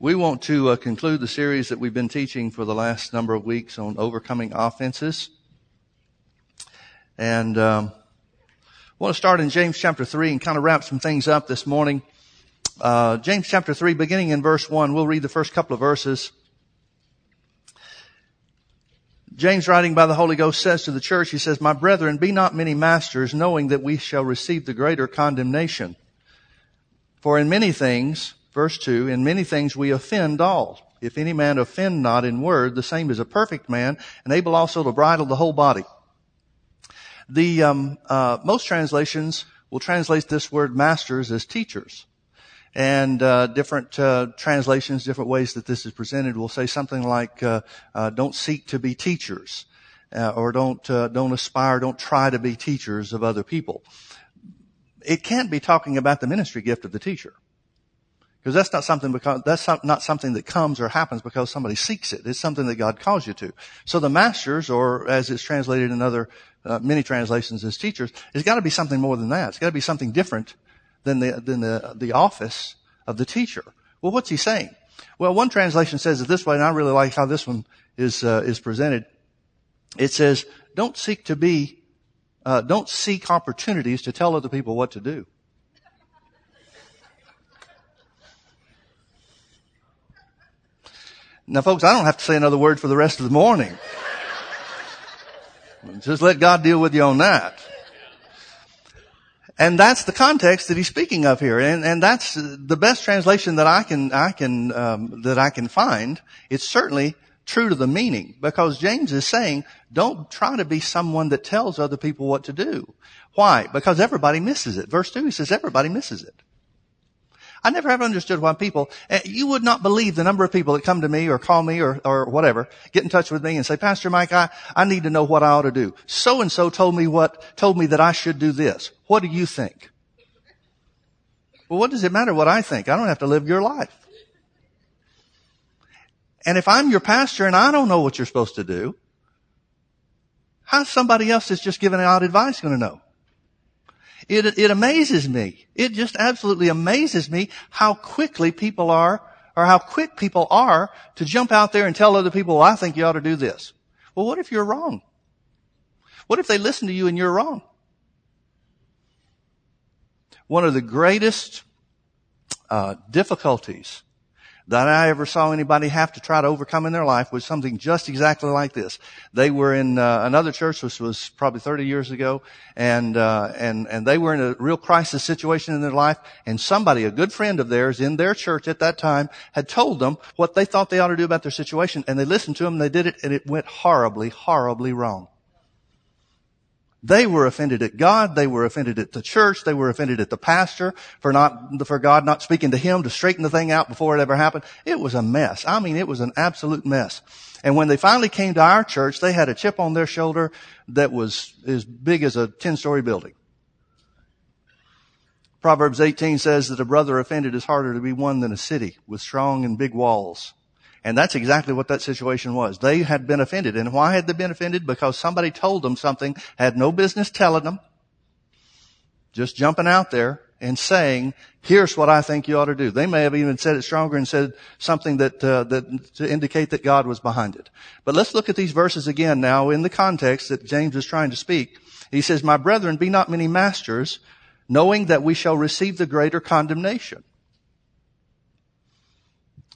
We want to uh, conclude the series that we've been teaching for the last number of weeks on overcoming offenses. And um, I want to start in James chapter 3 and kind of wrap some things up this morning. Uh, James chapter 3, beginning in verse 1, we'll read the first couple of verses. James writing by the Holy Ghost says to the church, he says, My brethren, be not many masters, knowing that we shall receive the greater condemnation. For in many things, Verse 2, in many things we offend all. If any man offend not in word, the same is a perfect man, and able also to bridle the whole body. The um, uh, most translations will translate this word masters as teachers, and uh, different uh, translations, different ways that this is presented, will say something like, uh, uh, "Don't seek to be teachers," uh, or "Don't don't aspire, don't try to be teachers of other people." It can't be talking about the ministry gift of the teacher. Because that's not something because, that's not something that comes or happens because somebody seeks it. It's something that God calls you to. So the masters, or as it's translated in other, uh, many translations as teachers, it's gotta be something more than that. It's gotta be something different than the, than the, the office of the teacher. Well, what's he saying? Well, one translation says it this way, and I really like how this one is, uh, is presented. It says, don't seek to be, uh, don't seek opportunities to tell other people what to do. Now folks, I don't have to say another word for the rest of the morning. Just let God deal with you on that. And that's the context that he's speaking of here. And, and that's the best translation that I can, I can, um, that I can find. It's certainly true to the meaning because James is saying, don't try to be someone that tells other people what to do. Why? Because everybody misses it. Verse 2, he says everybody misses it. I never have understood why people, eh, you would not believe the number of people that come to me or call me or, or whatever, get in touch with me and say, Pastor Mike, I, I need to know what I ought to do. So and so told me what, told me that I should do this. What do you think? Well, what does it matter what I think? I don't have to live your life. And if I'm your pastor and I don't know what you're supposed to do, how's somebody else that's just giving out advice going to know? It, it amazes me. It just absolutely amazes me how quickly people are, or how quick people are to jump out there and tell other people, well, I think you ought to do this. Well, what if you're wrong? What if they listen to you and you're wrong? One of the greatest uh, difficulties that I ever saw anybody have to try to overcome in their life was something just exactly like this. They were in uh, another church, which was probably 30 years ago, and uh, and and they were in a real crisis situation in their life. And somebody, a good friend of theirs in their church at that time, had told them what they thought they ought to do about their situation, and they listened to them. And they did it, and it went horribly, horribly wrong. They were offended at God. They were offended at the church. They were offended at the pastor for not, for God not speaking to him to straighten the thing out before it ever happened. It was a mess. I mean, it was an absolute mess. And when they finally came to our church, they had a chip on their shoulder that was as big as a 10 story building. Proverbs 18 says that a brother offended is harder to be won than a city with strong and big walls. And that's exactly what that situation was. They had been offended. And why had they been offended? Because somebody told them something, had no business telling them, just jumping out there and saying, here's what I think you ought to do. They may have even said it stronger and said something that, uh, that to indicate that God was behind it. But let's look at these verses again now in the context that James is trying to speak. He says, my brethren, be not many masters, knowing that we shall receive the greater condemnation.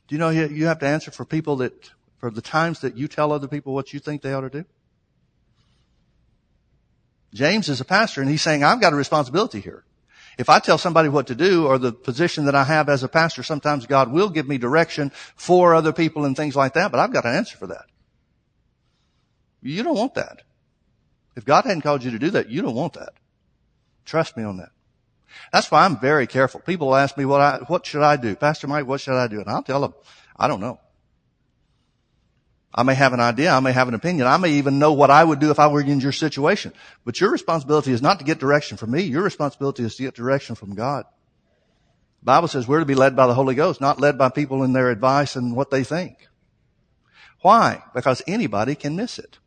Do you know you have to answer for people that, for the times that you tell other people what you think they ought to do? James is a pastor and he's saying, I've got a responsibility here. If I tell somebody what to do or the position that I have as a pastor, sometimes God will give me direction for other people and things like that, but I've got an answer for that. You don't want that. If God hadn't called you to do that, you don't want that. Trust me on that. That's why I'm very careful. People ask me what I, what should I do? Pastor Mike, what should I do? And I'll tell them, I don't know. I may have an idea. I may have an opinion. I may even know what I would do if I were in your situation. But your responsibility is not to get direction from me. Your responsibility is to get direction from God. The Bible says we're to be led by the Holy Ghost, not led by people in their advice and what they think. Why? Because anybody can miss it.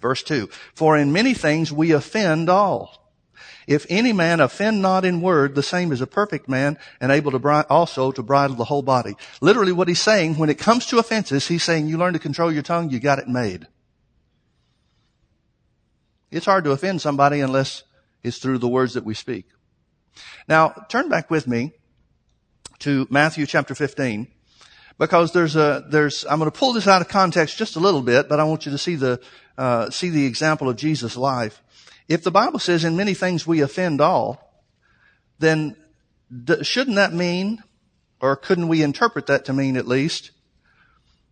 Verse two, for in many things we offend all. If any man offend not in word, the same is a perfect man and able to bri- also to bridle the whole body. Literally what he's saying, when it comes to offenses, he's saying you learn to control your tongue, you got it made. It's hard to offend somebody unless it's through the words that we speak. Now, turn back with me to Matthew chapter 15 because there's a, there's, I'm going to pull this out of context just a little bit, but I want you to see the, uh, see the example of Jesus' life. If the Bible says in many things we offend all, then shouldn't that mean, or couldn't we interpret that to mean at least,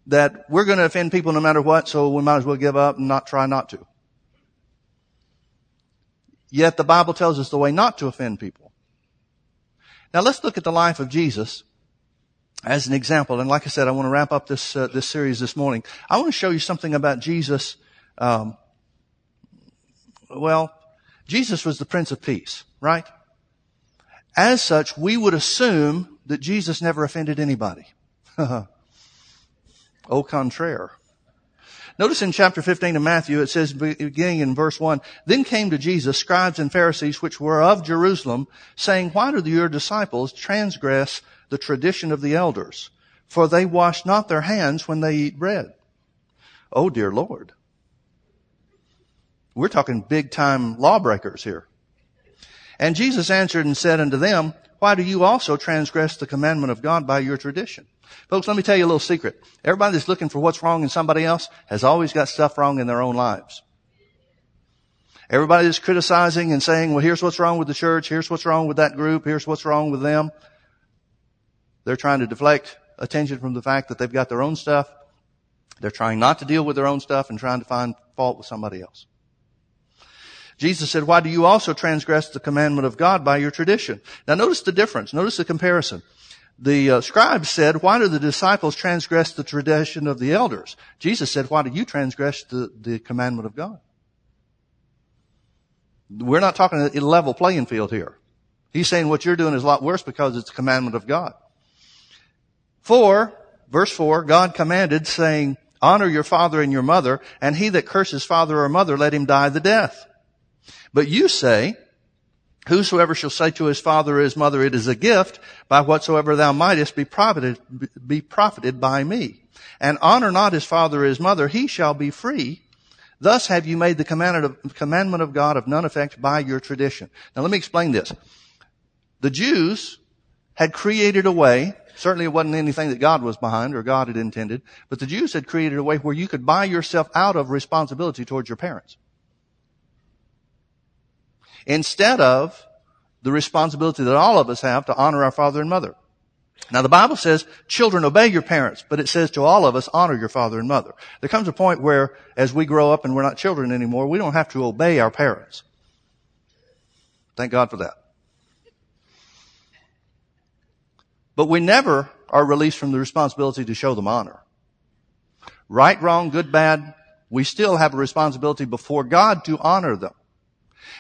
that we're going to offend people no matter what, so we might as well give up and not try not to? Yet the Bible tells us the way not to offend people. Now let's look at the life of Jesus as an example. And like I said, I want to wrap up this uh, this series this morning. I want to show you something about Jesus. Um, well, Jesus was the Prince of Peace, right? As such, we would assume that Jesus never offended anybody. Au contraire. Notice in chapter 15 of Matthew, it says, beginning in verse 1, Then came to Jesus scribes and Pharisees which were of Jerusalem, saying, Why do your disciples transgress the tradition of the elders? For they wash not their hands when they eat bread. Oh dear Lord. We're talking big time lawbreakers here. And Jesus answered and said unto them, Why do you also transgress the commandment of God by your tradition? Folks, let me tell you a little secret. Everybody that's looking for what's wrong in somebody else has always got stuff wrong in their own lives. Everybody that's criticizing and saying, well, here's what's wrong with the church, here's what's wrong with that group, here's what's wrong with them. They're trying to deflect attention from the fact that they've got their own stuff. They're trying not to deal with their own stuff and trying to find fault with somebody else. Jesus said, why do you also transgress the commandment of God by your tradition? Now notice the difference. Notice the comparison the uh, scribes said, why do the disciples transgress the tradition of the elders? Jesus said, why do you transgress the, the commandment of God? We're not talking a level playing field here. He's saying what you're doing is a lot worse because it's a commandment of God. For, verse 4, God commanded saying, honor your father and your mother, and he that curses father or mother, let him die the death. But you say, Whosoever shall say to his father or his mother, it is a gift, by whatsoever thou mightest be profited, be profited by me. And honor not his father or his mother, he shall be free. Thus have you made the commandment of God of none effect by your tradition. Now let me explain this. The Jews had created a way, certainly it wasn't anything that God was behind or God had intended, but the Jews had created a way where you could buy yourself out of responsibility towards your parents instead of the responsibility that all of us have to honor our father and mother. Now the Bible says, children obey your parents, but it says to all of us, honor your father and mother. There comes a point where as we grow up and we're not children anymore, we don't have to obey our parents. Thank God for that. But we never are released from the responsibility to show them honor. Right, wrong, good, bad, we still have a responsibility before God to honor them.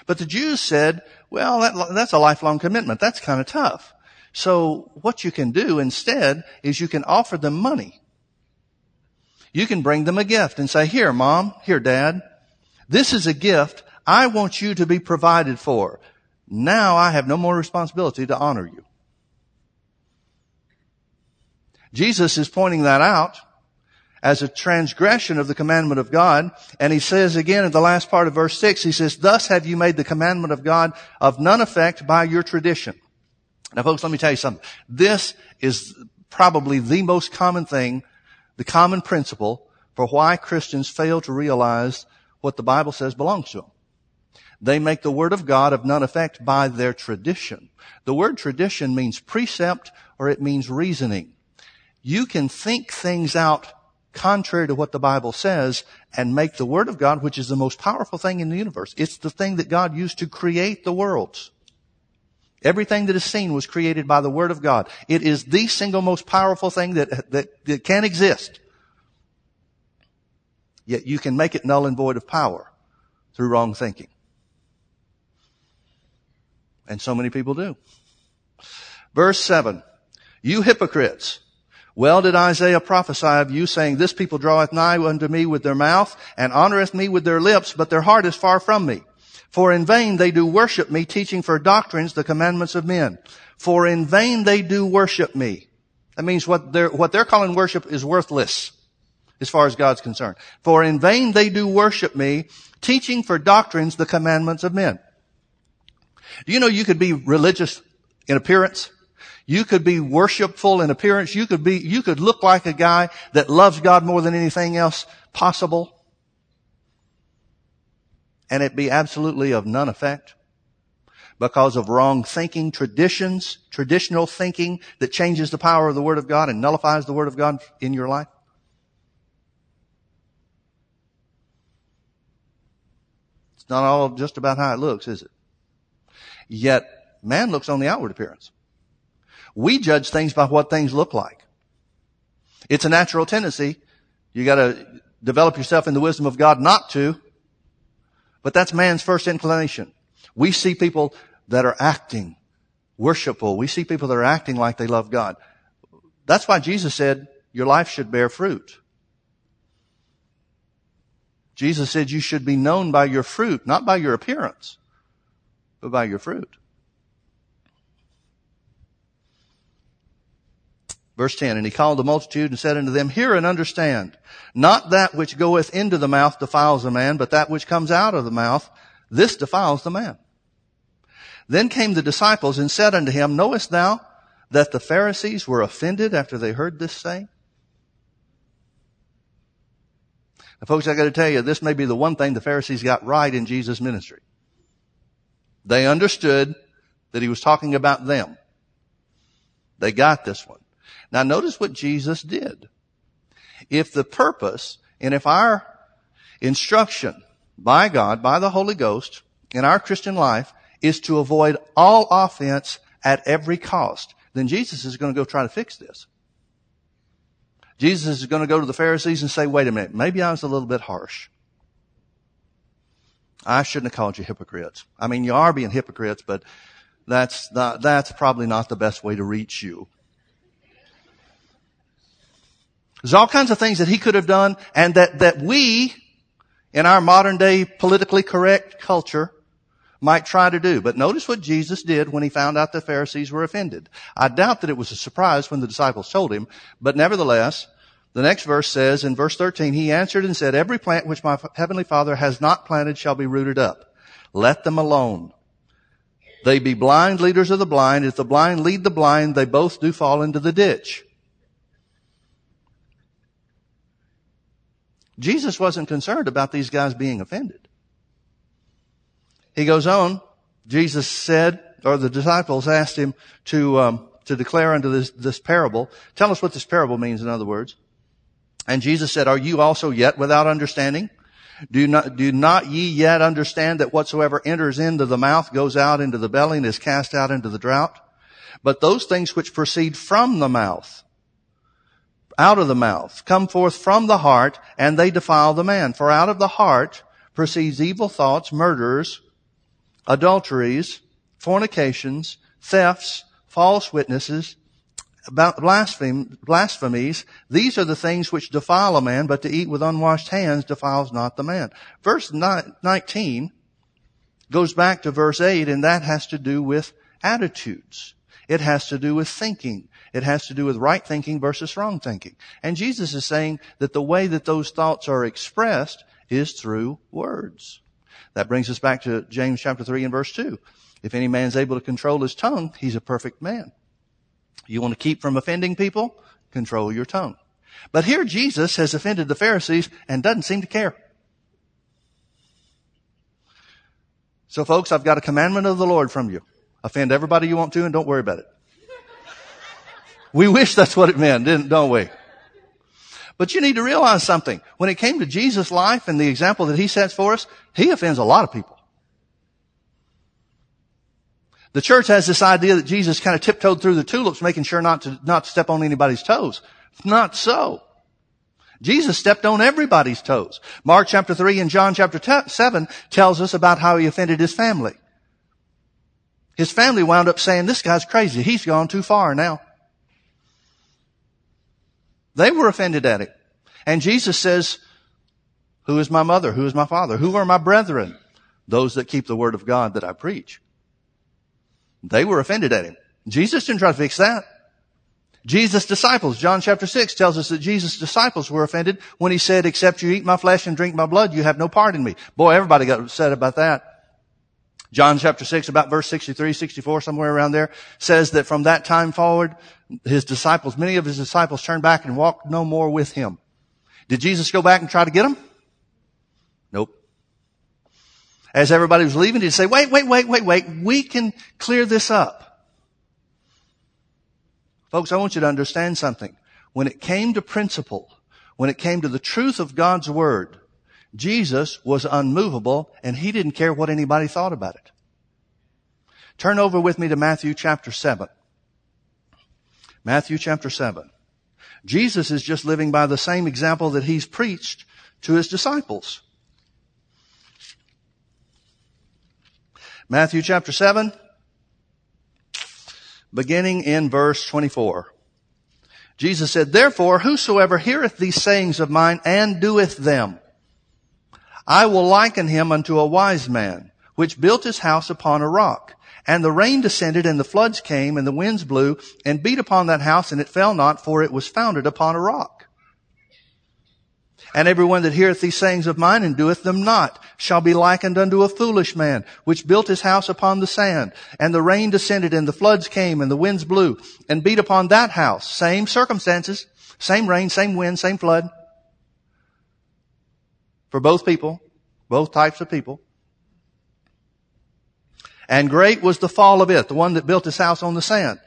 But the Jews said, well, that, that's a lifelong commitment. That's kind of tough. So what you can do instead is you can offer them money. You can bring them a gift and say, here, mom, here, dad, this is a gift. I want you to be provided for. Now I have no more responsibility to honor you. Jesus is pointing that out as a transgression of the commandment of God. And he says again in the last part of verse 6, he says, Thus have you made the commandment of God of none effect by your tradition. Now folks, let me tell you something. This is probably the most common thing, the common principle for why Christians fail to realize what the Bible says belongs to them. They make the word of God of none effect by their tradition. The word tradition means precept or it means reasoning. You can think things out contrary to what the Bible says and make the Word of God, which is the most powerful thing in the universe. It's the thing that God used to create the worlds. Everything that is seen was created by the Word of God. It is the single most powerful thing that, that, that can exist. Yet you can make it null and void of power through wrong thinking. And so many people do. Verse 7. You hypocrites. Well did Isaiah prophesy of you, saying, This people draweth nigh unto me with their mouth, and honoreth me with their lips, but their heart is far from me. For in vain they do worship me, teaching for doctrines the commandments of men. For in vain they do worship me. That means what they're, what they're calling worship is worthless as far as God's concerned. For in vain they do worship me, teaching for doctrines the commandments of men. Do you know you could be religious in appearance? You could be worshipful in appearance. You could be, you could look like a guy that loves God more than anything else possible. And it be absolutely of none effect because of wrong thinking, traditions, traditional thinking that changes the power of the Word of God and nullifies the Word of God in your life. It's not all just about how it looks, is it? Yet, man looks on the outward appearance. We judge things by what things look like. It's a natural tendency. You gotta develop yourself in the wisdom of God not to. But that's man's first inclination. We see people that are acting worshipful. We see people that are acting like they love God. That's why Jesus said your life should bear fruit. Jesus said you should be known by your fruit, not by your appearance, but by your fruit. Verse 10, and he called the multitude and said unto them, Hear and understand. Not that which goeth into the mouth defiles a man, but that which comes out of the mouth, this defiles the man. Then came the disciples and said unto him, Knowest thou that the Pharisees were offended after they heard this saying? Now, folks, I got to tell you, this may be the one thing the Pharisees got right in Jesus' ministry. They understood that he was talking about them. They got this one. Now notice what Jesus did. If the purpose and if our instruction by God, by the Holy Ghost in our Christian life is to avoid all offense at every cost, then Jesus is going to go try to fix this. Jesus is going to go to the Pharisees and say, wait a minute, maybe I was a little bit harsh. I shouldn't have called you hypocrites. I mean, you are being hypocrites, but that's not, that's probably not the best way to reach you. There's all kinds of things that he could have done and that, that we, in our modern day politically correct culture, might try to do. But notice what Jesus did when he found out the Pharisees were offended. I doubt that it was a surprise when the disciples told him, but nevertheless, the next verse says in verse 13, he answered and said, every plant which my heavenly father has not planted shall be rooted up. Let them alone. They be blind leaders of the blind. If the blind lead the blind, they both do fall into the ditch. Jesus wasn't concerned about these guys being offended. He goes on, Jesus said, or the disciples asked him to, um, to declare unto this, this parable. Tell us what this parable means, in other words. And Jesus said, are you also yet without understanding? Do not, do not ye yet understand that whatsoever enters into the mouth goes out into the belly and is cast out into the drought? But those things which proceed from the mouth, out of the mouth, come forth from the heart, and they defile the man. For out of the heart proceeds evil thoughts, murders, adulteries, fornications, thefts, false witnesses, blasphemies. These are the things which defile a man, but to eat with unwashed hands defiles not the man. Verse 19 goes back to verse 8, and that has to do with attitudes. It has to do with thinking. It has to do with right thinking versus wrong thinking. And Jesus is saying that the way that those thoughts are expressed is through words. That brings us back to James chapter 3 and verse 2. If any man's able to control his tongue, he's a perfect man. You want to keep from offending people? Control your tongue. But here Jesus has offended the Pharisees and doesn't seem to care. So folks, I've got a commandment of the Lord from you. Offend everybody you want to and don't worry about it. We wish that's what it meant, didn't, don't we? But you need to realize something. When it came to Jesus' life and the example that he sets for us, he offends a lot of people. The church has this idea that Jesus kind of tiptoed through the tulips, making sure not to, not to step on anybody's toes. Not so. Jesus stepped on everybody's toes. Mark chapter 3 and John chapter 7 tells us about how he offended his family. His family wound up saying, this guy's crazy. He's gone too far now. They were offended at it. And Jesus says, who is my mother? Who is my father? Who are my brethren? those that keep the word of God that I preach. They were offended at him. Jesus didn't try to fix that. Jesus' disciples, John chapter 6 tells us that Jesus' disciples were offended when he said, except you eat my flesh and drink my blood, you have no part in me. Boy, everybody got upset about that. John chapter 6, about verse 63, 64, somewhere around there, says that from that time forward, his disciples, many of his disciples turned back and walked no more with him. Did Jesus go back and try to get them? Nope. As everybody was leaving, he'd say, wait, wait, wait, wait, wait, we can clear this up. Folks, I want you to understand something. When it came to principle, when it came to the truth of God's Word, Jesus was unmovable and he didn't care what anybody thought about it. Turn over with me to Matthew chapter 7. Matthew chapter 7. Jesus is just living by the same example that he's preached to his disciples. Matthew chapter 7, beginning in verse 24. Jesus said, Therefore, whosoever heareth these sayings of mine and doeth them, I will liken him unto a wise man, which built his house upon a rock. And the rain descended, and the floods came, and the winds blew, and beat upon that house, and it fell not, for it was founded upon a rock. And everyone that heareth these sayings of mine and doeth them not shall be likened unto a foolish man, which built his house upon the sand. And the rain descended, and the floods came, and the winds blew, and beat upon that house. Same circumstances, same rain, same wind, same flood. For both people, both types of people. And great was the fall of it, the one that built his house on the sand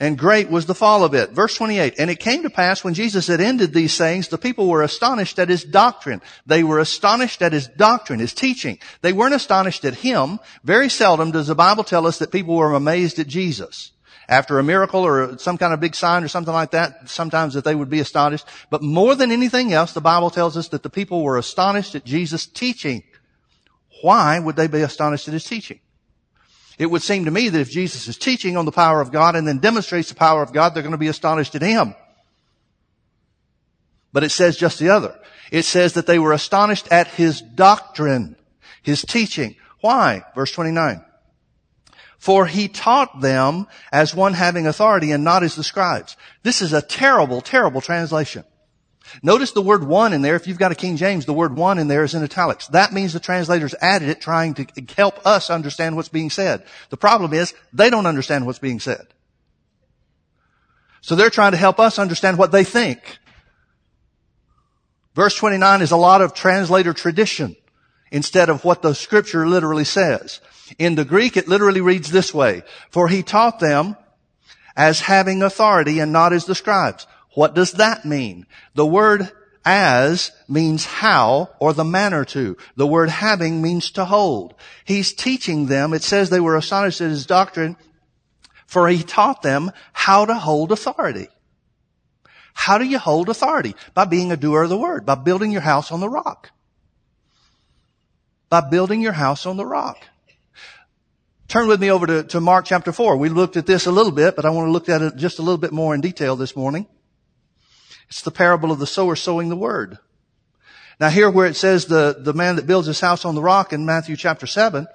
and great was the fall of it. Verse 28, and it came to pass when Jesus had ended these sayings, the people were astonished at his doctrine. They were astonished at his doctrine, his teaching. They weren't astonished at him. Very seldom does the Bible tell us that people were amazed at Jesus. After a miracle or some kind of big sign or something like that, sometimes that they would be astonished. But more than anything else, the Bible tells us that the people were astonished at Jesus' teaching. Why would they be astonished at his teaching? It would seem to me that if Jesus is teaching on the power of God and then demonstrates the power of God, they're going to be astonished at him. But it says just the other. It says that they were astonished at his doctrine, his teaching. Why? Verse 29. For he taught them as one having authority and not as the scribes. This is a terrible, terrible translation. Notice the word one in there. If you've got a King James, the word one in there is in italics. That means the translators added it trying to help us understand what's being said. The problem is they don't understand what's being said. So they're trying to help us understand what they think. Verse 29 is a lot of translator tradition instead of what the scripture literally says. In the Greek, it literally reads this way, for he taught them as having authority and not as the scribes. What does that mean? The word as means how or the manner to. The word having means to hold. He's teaching them. It says they were astonished at his doctrine for he taught them how to hold authority. How do you hold authority? By being a doer of the word, by building your house on the rock. By building your house on the rock. Turn with me over to, to Mark chapter 4. We looked at this a little bit, but I want to look at it just a little bit more in detail this morning. It's the parable of the sower sowing the word. Now here where it says the, the man that builds his house on the rock in Matthew chapter 7,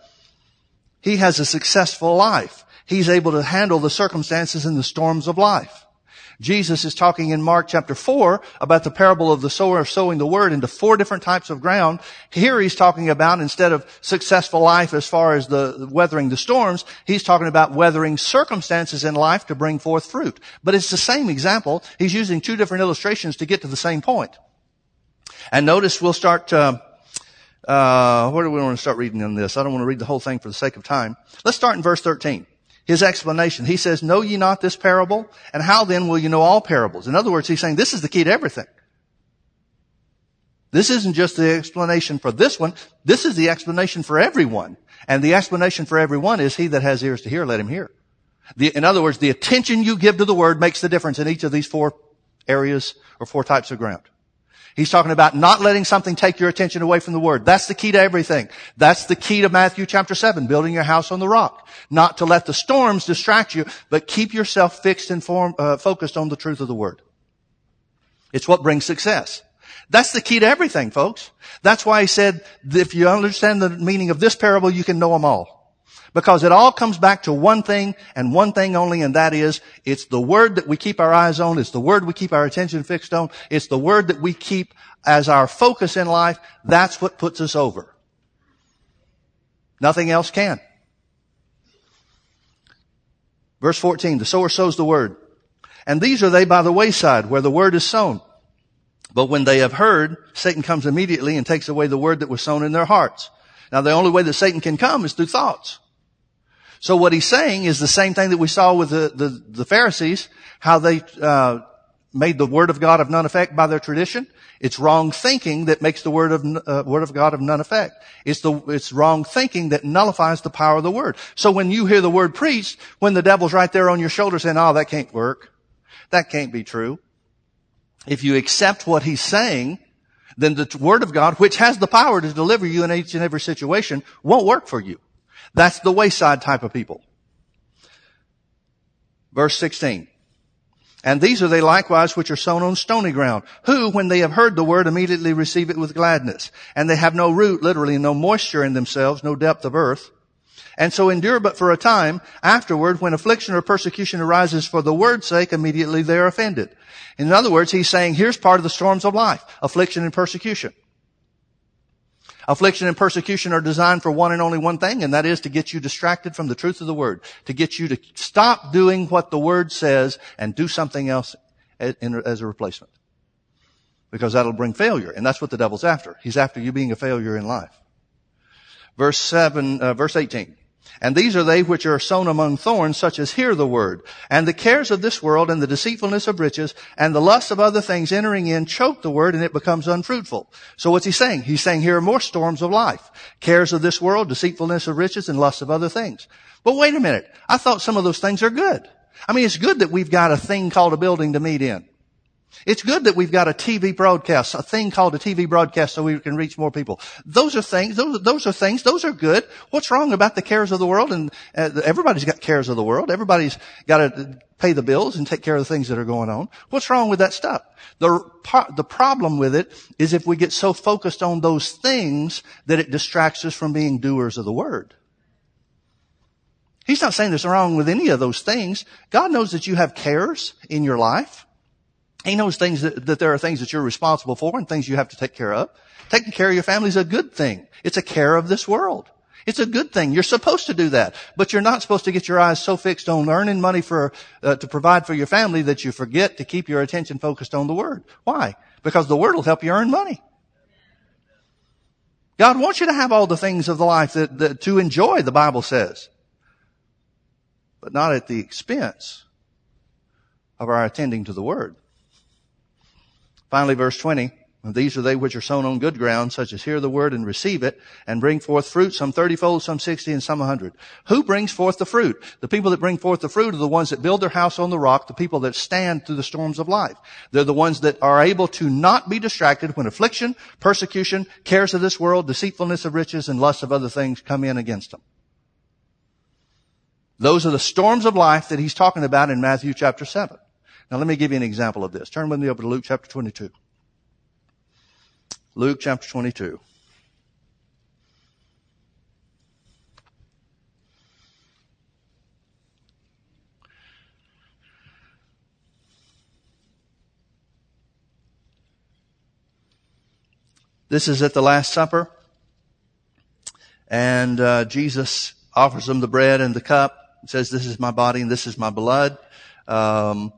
he has a successful life. He's able to handle the circumstances and the storms of life. Jesus is talking in Mark chapter 4 about the parable of the sower sowing the word into four different types of ground. Here he's talking about instead of successful life as far as the weathering the storms, he's talking about weathering circumstances in life to bring forth fruit. But it's the same example. He's using two different illustrations to get to the same point. And notice we'll start, uh, uh, where do we want to start reading on this? I don't want to read the whole thing for the sake of time. Let's start in verse 13 his explanation. He says, know ye not this parable? And how then will you know all parables? In other words, he's saying this is the key to everything. This isn't just the explanation for this one. This is the explanation for everyone. And the explanation for everyone is he that has ears to hear, let him hear. The, in other words, the attention you give to the word makes the difference in each of these four areas or four types of ground. He's talking about not letting something take your attention away from the Word. That's the key to everything. That's the key to Matthew chapter 7, building your house on the rock. Not to let the storms distract you, but keep yourself fixed and form, uh, focused on the truth of the Word. It's what brings success. That's the key to everything, folks. That's why he said, if you understand the meaning of this parable, you can know them all. Because it all comes back to one thing and one thing only, and that is, it's the word that we keep our eyes on. It's the word we keep our attention fixed on. It's the word that we keep as our focus in life. That's what puts us over. Nothing else can. Verse 14, the sower sows the word. And these are they by the wayside where the word is sown. But when they have heard, Satan comes immediately and takes away the word that was sown in their hearts. Now the only way that Satan can come is through thoughts. So what he's saying is the same thing that we saw with the, the, the Pharisees, how they uh, made the word of God of none effect by their tradition. It's wrong thinking that makes the word of uh, word of God of none effect. It's the it's wrong thinking that nullifies the power of the word. So when you hear the word preached, when the devil's right there on your shoulder saying, "Oh, that can't work," that can't be true. If you accept what he's saying, then the word of God, which has the power to deliver you in each and every situation, won't work for you. That's the wayside type of people. Verse 16. And these are they likewise which are sown on stony ground, who, when they have heard the word, immediately receive it with gladness. And they have no root, literally, no moisture in themselves, no depth of earth. And so endure but for a time. Afterward, when affliction or persecution arises for the word's sake, immediately they are offended. In other words, he's saying, here's part of the storms of life. Affliction and persecution. Affliction and persecution are designed for one and only one thing, and that is to get you distracted from the truth of the word, to get you to stop doing what the word says and do something else as a replacement. Because that'll bring failure, and that's what the devil's after. He's after you being a failure in life. Verse 7, uh, verse 18. And these are they which are sown among thorns, such as hear the word. And the cares of this world and the deceitfulness of riches and the lust of other things entering in choke the word and it becomes unfruitful. So what's he saying? He's saying here are more storms of life. Cares of this world, deceitfulness of riches and lust of other things. But wait a minute. I thought some of those things are good. I mean, it's good that we've got a thing called a building to meet in. It's good that we've got a TV broadcast, a thing called a TV broadcast so we can reach more people. Those are things, those, those are things, those are good. What's wrong about the cares of the world? And uh, everybody's got cares of the world. Everybody's got to pay the bills and take care of the things that are going on. What's wrong with that stuff? The, the problem with it is if we get so focused on those things that it distracts us from being doers of the word. He's not saying there's wrong with any of those things. God knows that you have cares in your life. He knows things that, that there are things that you're responsible for and things you have to take care of. Taking care of your family is a good thing. It's a care of this world. It's a good thing. You're supposed to do that, but you're not supposed to get your eyes so fixed on earning money for uh, to provide for your family that you forget to keep your attention focused on the Word. Why? Because the Word will help you earn money. God wants you to have all the things of the life that, that to enjoy. The Bible says, but not at the expense of our attending to the Word. Finally, verse 20. These are they which are sown on good ground, such as hear the word and receive it, and bring forth fruit, some thirtyfold, some sixty, and some a hundred. Who brings forth the fruit? The people that bring forth the fruit are the ones that build their house on the rock, the people that stand through the storms of life. They're the ones that are able to not be distracted when affliction, persecution, cares of this world, deceitfulness of riches, and lust of other things come in against them. Those are the storms of life that he's talking about in Matthew chapter 7. Now let me give you an example of this. Turn with me over to Luke chapter 22. Luke chapter 22. This is at the Last Supper. And uh, Jesus offers them the bread and the cup. Says, this is my body and this is my blood. Um,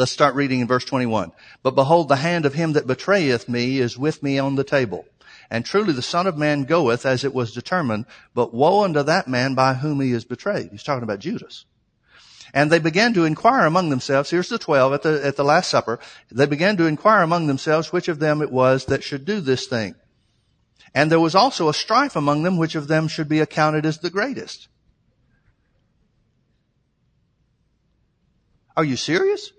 Let's start reading in verse 21. But behold, the hand of him that betrayeth me is with me on the table. And truly the Son of Man goeth as it was determined, but woe unto that man by whom he is betrayed. He's talking about Judas. And they began to inquire among themselves, here's the twelve at the, at the Last Supper, they began to inquire among themselves which of them it was that should do this thing. And there was also a strife among them which of them should be accounted as the greatest. Are you serious?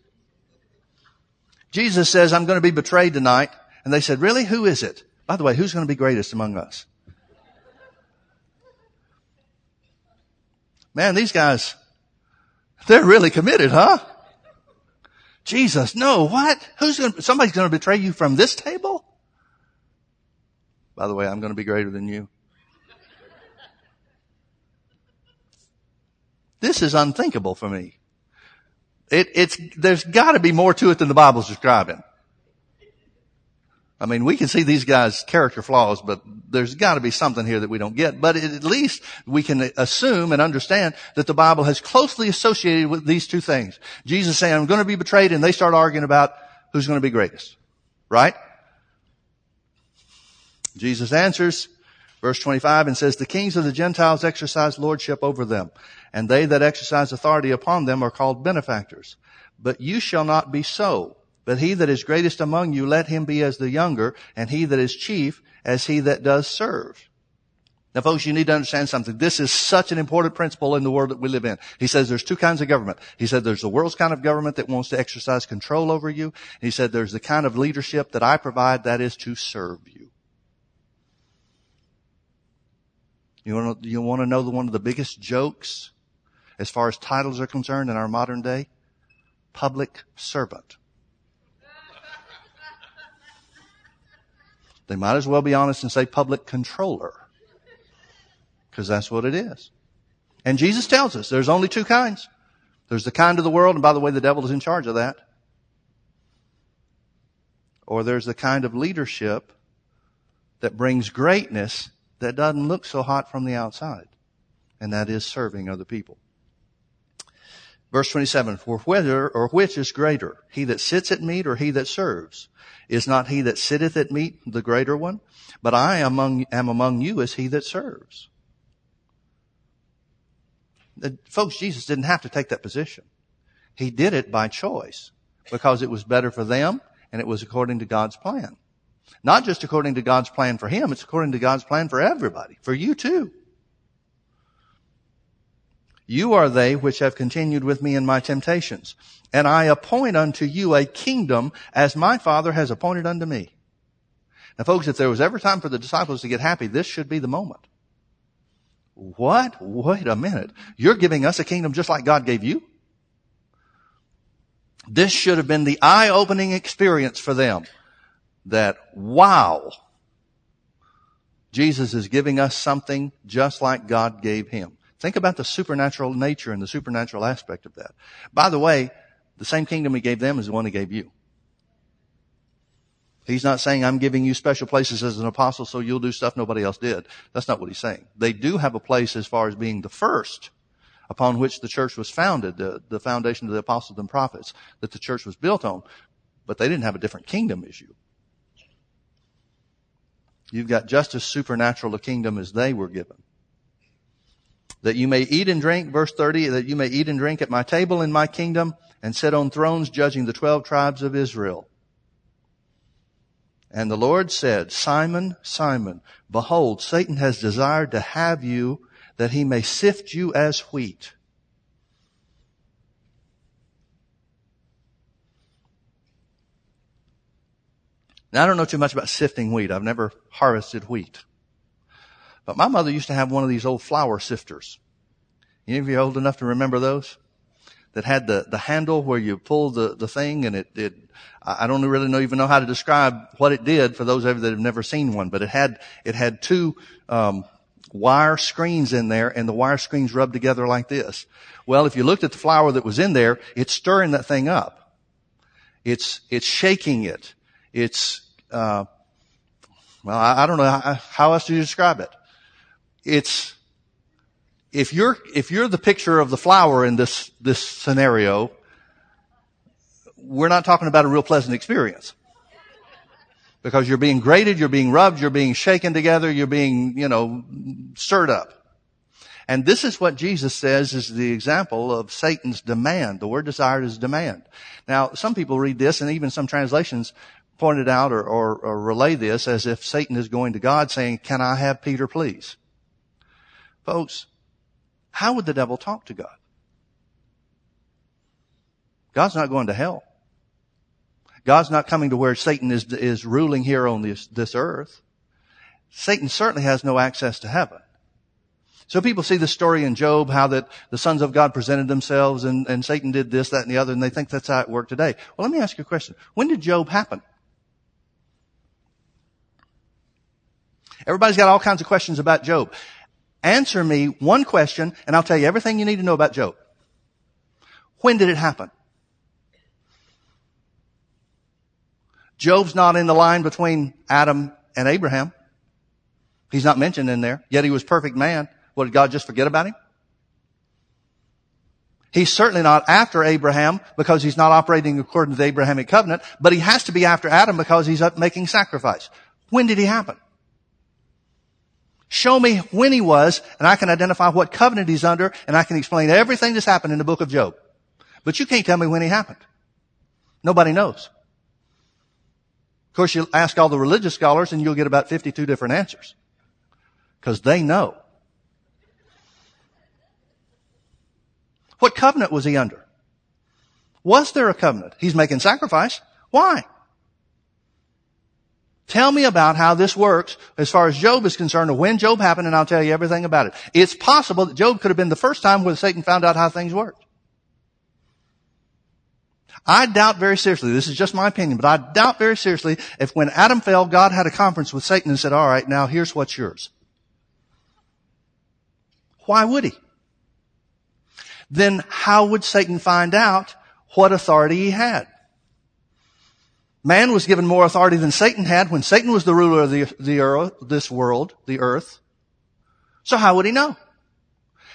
Jesus says, I'm going to be betrayed tonight. And they said, really? Who is it? By the way, who's going to be greatest among us? Man, these guys, they're really committed, huh? Jesus, no, what? Who's going to, somebody's going to betray you from this table? By the way, I'm going to be greater than you. This is unthinkable for me. It, it's, there's gotta be more to it than the Bible's describing. I mean, we can see these guys' character flaws, but there's got to be something here that we don't get. But at least we can assume and understand that the Bible has closely associated with these two things. Jesus saying, I'm going to be betrayed, and they start arguing about who's going to be greatest. Right? Jesus answers, verse 25, and says, The kings of the Gentiles exercise lordship over them, and they that exercise authority upon them are called benefactors. But you shall not be so. But he that is greatest among you, let him be as the younger, and he that is chief as he that does serve. Now folks, you need to understand something. This is such an important principle in the world that we live in. He says there's two kinds of government. He said there's the world's kind of government that wants to exercise control over you. He said there's the kind of leadership that I provide that is to serve you. You want to, you want to know the, one of the biggest jokes as far as titles are concerned in our modern day? Public servant. They might as well be honest and say public controller. Because that's what it is. And Jesus tells us there's only two kinds. There's the kind of the world, and by the way, the devil is in charge of that. Or there's the kind of leadership that brings greatness that doesn't look so hot from the outside. And that is serving other people. Verse 27, for whether or which is greater, he that sits at meat or he that serves? Is not he that sitteth at meat the greater one? But I among, am among you as he that serves. The, folks, Jesus didn't have to take that position. He did it by choice because it was better for them and it was according to God's plan. Not just according to God's plan for him, it's according to God's plan for everybody, for you too. You are they which have continued with me in my temptations. And I appoint unto you a kingdom as my Father has appointed unto me. Now folks, if there was ever time for the disciples to get happy, this should be the moment. What? Wait a minute. You're giving us a kingdom just like God gave you? This should have been the eye-opening experience for them. That, wow, Jesus is giving us something just like God gave him. Think about the supernatural nature and the supernatural aspect of that. By the way, the same kingdom he gave them is the one he gave you. He's not saying I'm giving you special places as an apostle so you'll do stuff nobody else did. That's not what he's saying. They do have a place as far as being the first upon which the church was founded, the, the foundation of the apostles and prophets that the church was built on. But they didn't have a different kingdom you. You've got just as supernatural a kingdom as they were given that you may eat and drink, verse 30, that you may eat and drink at my table in my kingdom and sit on thrones judging the twelve tribes of Israel. And the Lord said, Simon, Simon, behold, Satan has desired to have you that he may sift you as wheat. Now I don't know too much about sifting wheat. I've never harvested wheat. But my mother used to have one of these old flour sifters. Any of you old enough to remember those? That had the, the handle where you pull the, the thing and it, did, I don't really know, even know how to describe what it did for those of you that have never seen one, but it had, it had two, um, wire screens in there and the wire screens rubbed together like this. Well, if you looked at the flour that was in there, it's stirring that thing up. It's, it's shaking it. It's, uh, well, I, I don't know how, how else you describe it it's, if you're, if you're the picture of the flour in this, this scenario, we're not talking about a real pleasant experience. Because you're being grated, you're being rubbed, you're being shaken together, you're being, you know, stirred up. And this is what Jesus says is the example of Satan's demand. The word desired is demand. Now, some people read this and even some translations pointed out or, or, or relay this as if Satan is going to God saying, can I have Peter please? Folks, how would the devil talk to God? God's not going to hell. God's not coming to where Satan is, is ruling here on this, this earth. Satan certainly has no access to heaven. So people see the story in Job, how that the sons of God presented themselves and, and Satan did this, that, and the other, and they think that's how it worked today. Well, let me ask you a question. When did Job happen? Everybody's got all kinds of questions about Job. Answer me one question and I'll tell you everything you need to know about Job. When did it happen? Job's not in the line between Adam and Abraham. He's not mentioned in there, yet he was perfect man. What, did God just forget about him? He's certainly not after Abraham because he's not operating according to the Abrahamic covenant, but he has to be after Adam because he's up making sacrifice. When did he happen? Show me when he was, and I can identify what covenant he's under, and I can explain everything that's happened in the book of Job. But you can't tell me when he happened. Nobody knows. Of course, you ask all the religious scholars and you'll get about 52 different answers. Because they know. What covenant was he under? Was there a covenant? He's making sacrifice. Why? Tell me about how this works as far as Job is concerned, or when Job happened, and I'll tell you everything about it. It's possible that Job could have been the first time where Satan found out how things worked. I doubt very seriously, this is just my opinion, but I doubt very seriously if when Adam fell, God had a conference with Satan and said, all right, now here's what's yours. Why would he? Then how would Satan find out what authority he had? Man was given more authority than Satan had when Satan was the ruler of the, the earth, this world, the earth. So how would he know?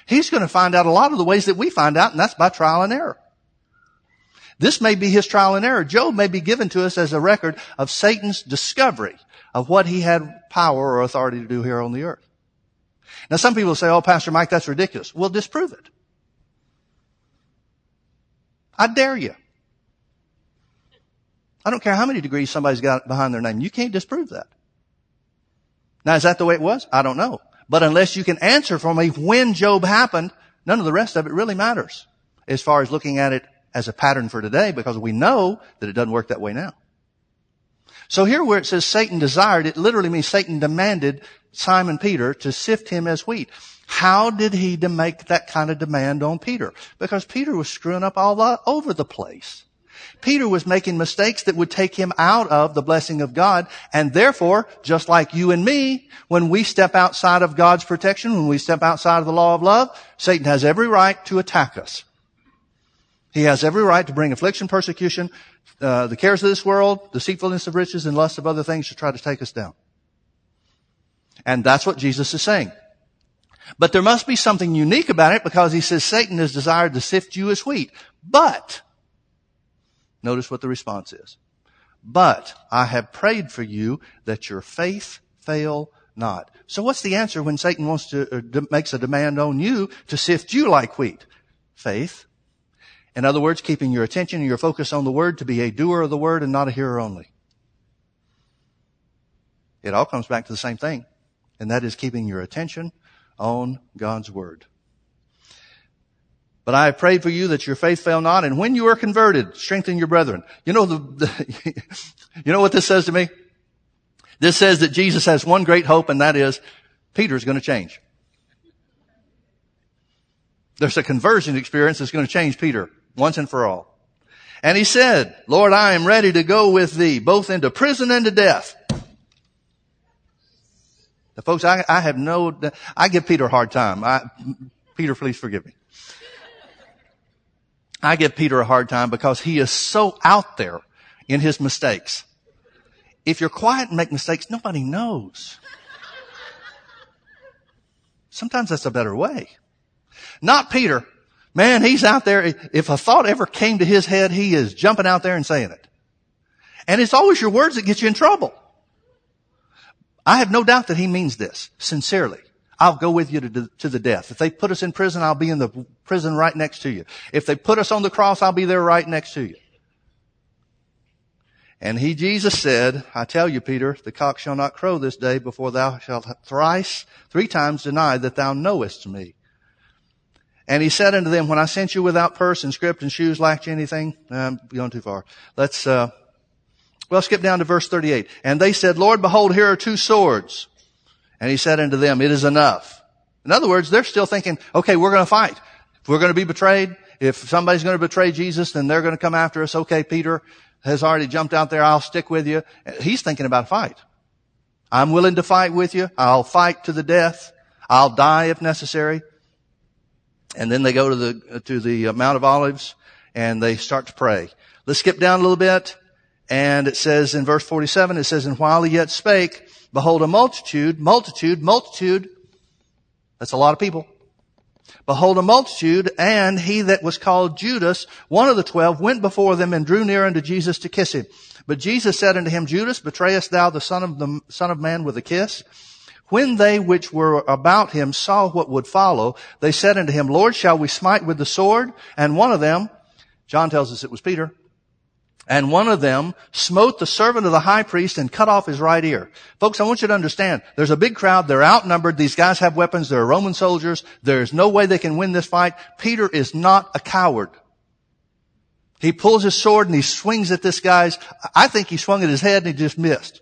He's going to find out a lot of the ways that we find out, and that's by trial and error. This may be his trial and error. Job may be given to us as a record of Satan's discovery of what he had power or authority to do here on the earth. Now some people say, oh, Pastor Mike, that's ridiculous. Well, disprove it. I dare you. I don't care how many degrees somebody's got behind their name. You can't disprove that. Now, is that the way it was? I don't know. But unless you can answer for me when Job happened, none of the rest of it really matters as far as looking at it as a pattern for today because we know that it doesn't work that way now. So here where it says Satan desired, it literally means Satan demanded Simon Peter to sift him as wheat. How did he make that kind of demand on Peter? Because Peter was screwing up all over the place. Peter was making mistakes that would take him out of the blessing of God. And therefore, just like you and me, when we step outside of God's protection, when we step outside of the law of love, Satan has every right to attack us. He has every right to bring affliction, persecution, uh, the cares of this world, deceitfulness of riches, and lust of other things to try to take us down. And that's what Jesus is saying. But there must be something unique about it because he says Satan has desired to sift you as wheat. But Notice what the response is. But I have prayed for you that your faith fail not. So what's the answer when Satan wants to, uh, makes a demand on you to sift you like wheat? Faith. In other words, keeping your attention and your focus on the word to be a doer of the word and not a hearer only. It all comes back to the same thing. And that is keeping your attention on God's word. But I have prayed for you that your faith fail not, and when you are converted, strengthen your brethren. You know the, the you know what this says to me? This says that Jesus has one great hope, and that is Peter's going to change. There's a conversion experience that's going to change Peter once and for all. And he said, Lord, I am ready to go with thee, both into prison and to death. The folks, I, I have no, I give Peter a hard time. I, Peter, please forgive me. I give Peter a hard time because he is so out there in his mistakes. If you're quiet and make mistakes, nobody knows. Sometimes that's a better way. Not Peter. Man, he's out there. If a thought ever came to his head, he is jumping out there and saying it. And it's always your words that get you in trouble. I have no doubt that he means this sincerely. I'll go with you to, to the death. If they put us in prison, I'll be in the prison right next to you. If they put us on the cross, I'll be there right next to you. And he, Jesus said, I tell you, Peter, the cock shall not crow this day before thou shalt thrice, three times deny that thou knowest me. And he said unto them, when I sent you without purse and script and shoes, lacked you anything? I'm going too far. Let's, uh, well, skip down to verse 38. And they said, Lord, behold, here are two swords. And he said unto them, it is enough. In other words, they're still thinking, okay, we're going to fight. If we're going to be betrayed, if somebody's going to betray Jesus, then they're going to come after us. Okay, Peter has already jumped out there. I'll stick with you. He's thinking about a fight. I'm willing to fight with you. I'll fight to the death. I'll die if necessary. And then they go to the, to the Mount of Olives and they start to pray. Let's skip down a little bit. And it says in verse 47, it says, And while he yet spake, behold a multitude, multitude, multitude. That's a lot of people. Behold a multitude, and he that was called Judas, one of the twelve, went before them and drew near unto Jesus to kiss him. But Jesus said unto him, Judas, betrayest thou the son of the son of man with a kiss? When they which were about him saw what would follow, they said unto him, Lord, shall we smite with the sword? And one of them, John tells us it was Peter, and one of them smote the servant of the high priest and cut off his right ear. Folks, I want you to understand, there's a big crowd, they're outnumbered, these guys have weapons, they're Roman soldiers, there's no way they can win this fight. Peter is not a coward. He pulls his sword and he swings at this guy's, I think he swung at his head and he just missed.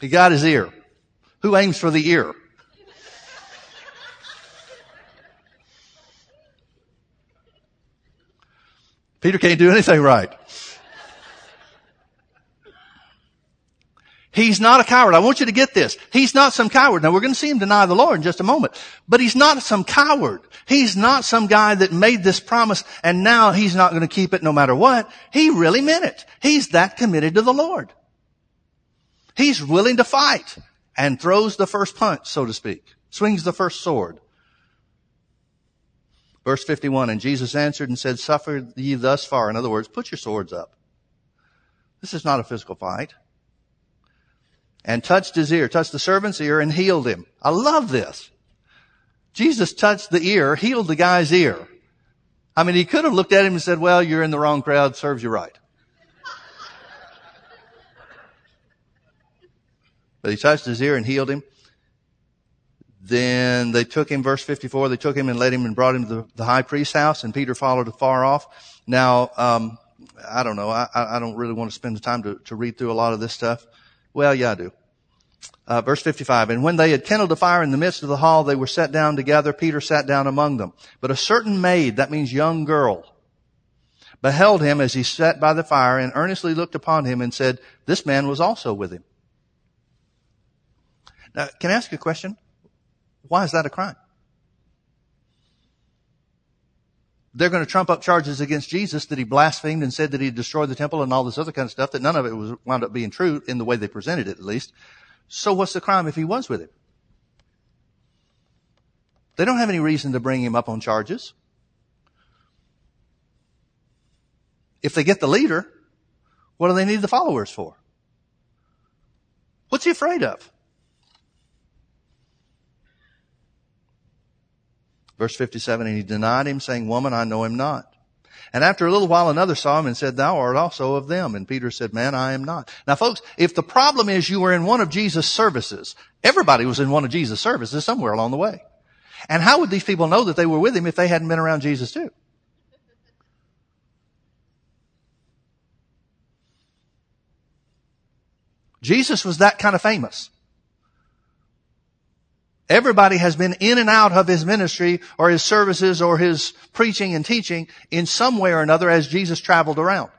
He got his ear. Who aims for the ear? Peter can't do anything right. He's not a coward. I want you to get this. He's not some coward. Now we're going to see him deny the Lord in just a moment. But he's not some coward. He's not some guy that made this promise and now he's not going to keep it no matter what. He really meant it. He's that committed to the Lord. He's willing to fight and throws the first punch, so to speak. Swings the first sword. Verse 51, and Jesus answered and said, suffer ye thus far. In other words, put your swords up. This is not a physical fight. And touched his ear, touched the servant's ear and healed him. I love this. Jesus touched the ear, healed the guy's ear. I mean, he could have looked at him and said, well, you're in the wrong crowd, serves you right. but he touched his ear and healed him. Then they took him, verse 54, they took him and led him and brought him to the, the high priest's house and Peter followed afar off. Now, um, I don't know. I, I don't really want to spend the time to, to read through a lot of this stuff. Well, yeah, I do. Uh, verse 55, and when they had kindled a fire in the midst of the hall, they were set down together. Peter sat down among them. But a certain maid, that means young girl, beheld him as he sat by the fire and earnestly looked upon him and said, this man was also with him. Now, can I ask you a question? Why is that a crime? They're going to trump up charges against Jesus that he blasphemed and said that he destroyed the temple and all this other kind of stuff that none of it was wound up being true in the way they presented it at least. So what's the crime if he was with him? They don't have any reason to bring him up on charges. If they get the leader, what do they need the followers for? What's he afraid of? Verse 57, and he denied him saying, woman, I know him not. And after a little while, another saw him and said, thou art also of them. And Peter said, man, I am not. Now folks, if the problem is you were in one of Jesus' services, everybody was in one of Jesus' services somewhere along the way. And how would these people know that they were with him if they hadn't been around Jesus too? Jesus was that kind of famous. Everybody has been in and out of his ministry or his services or his preaching and teaching in some way or another as Jesus traveled around.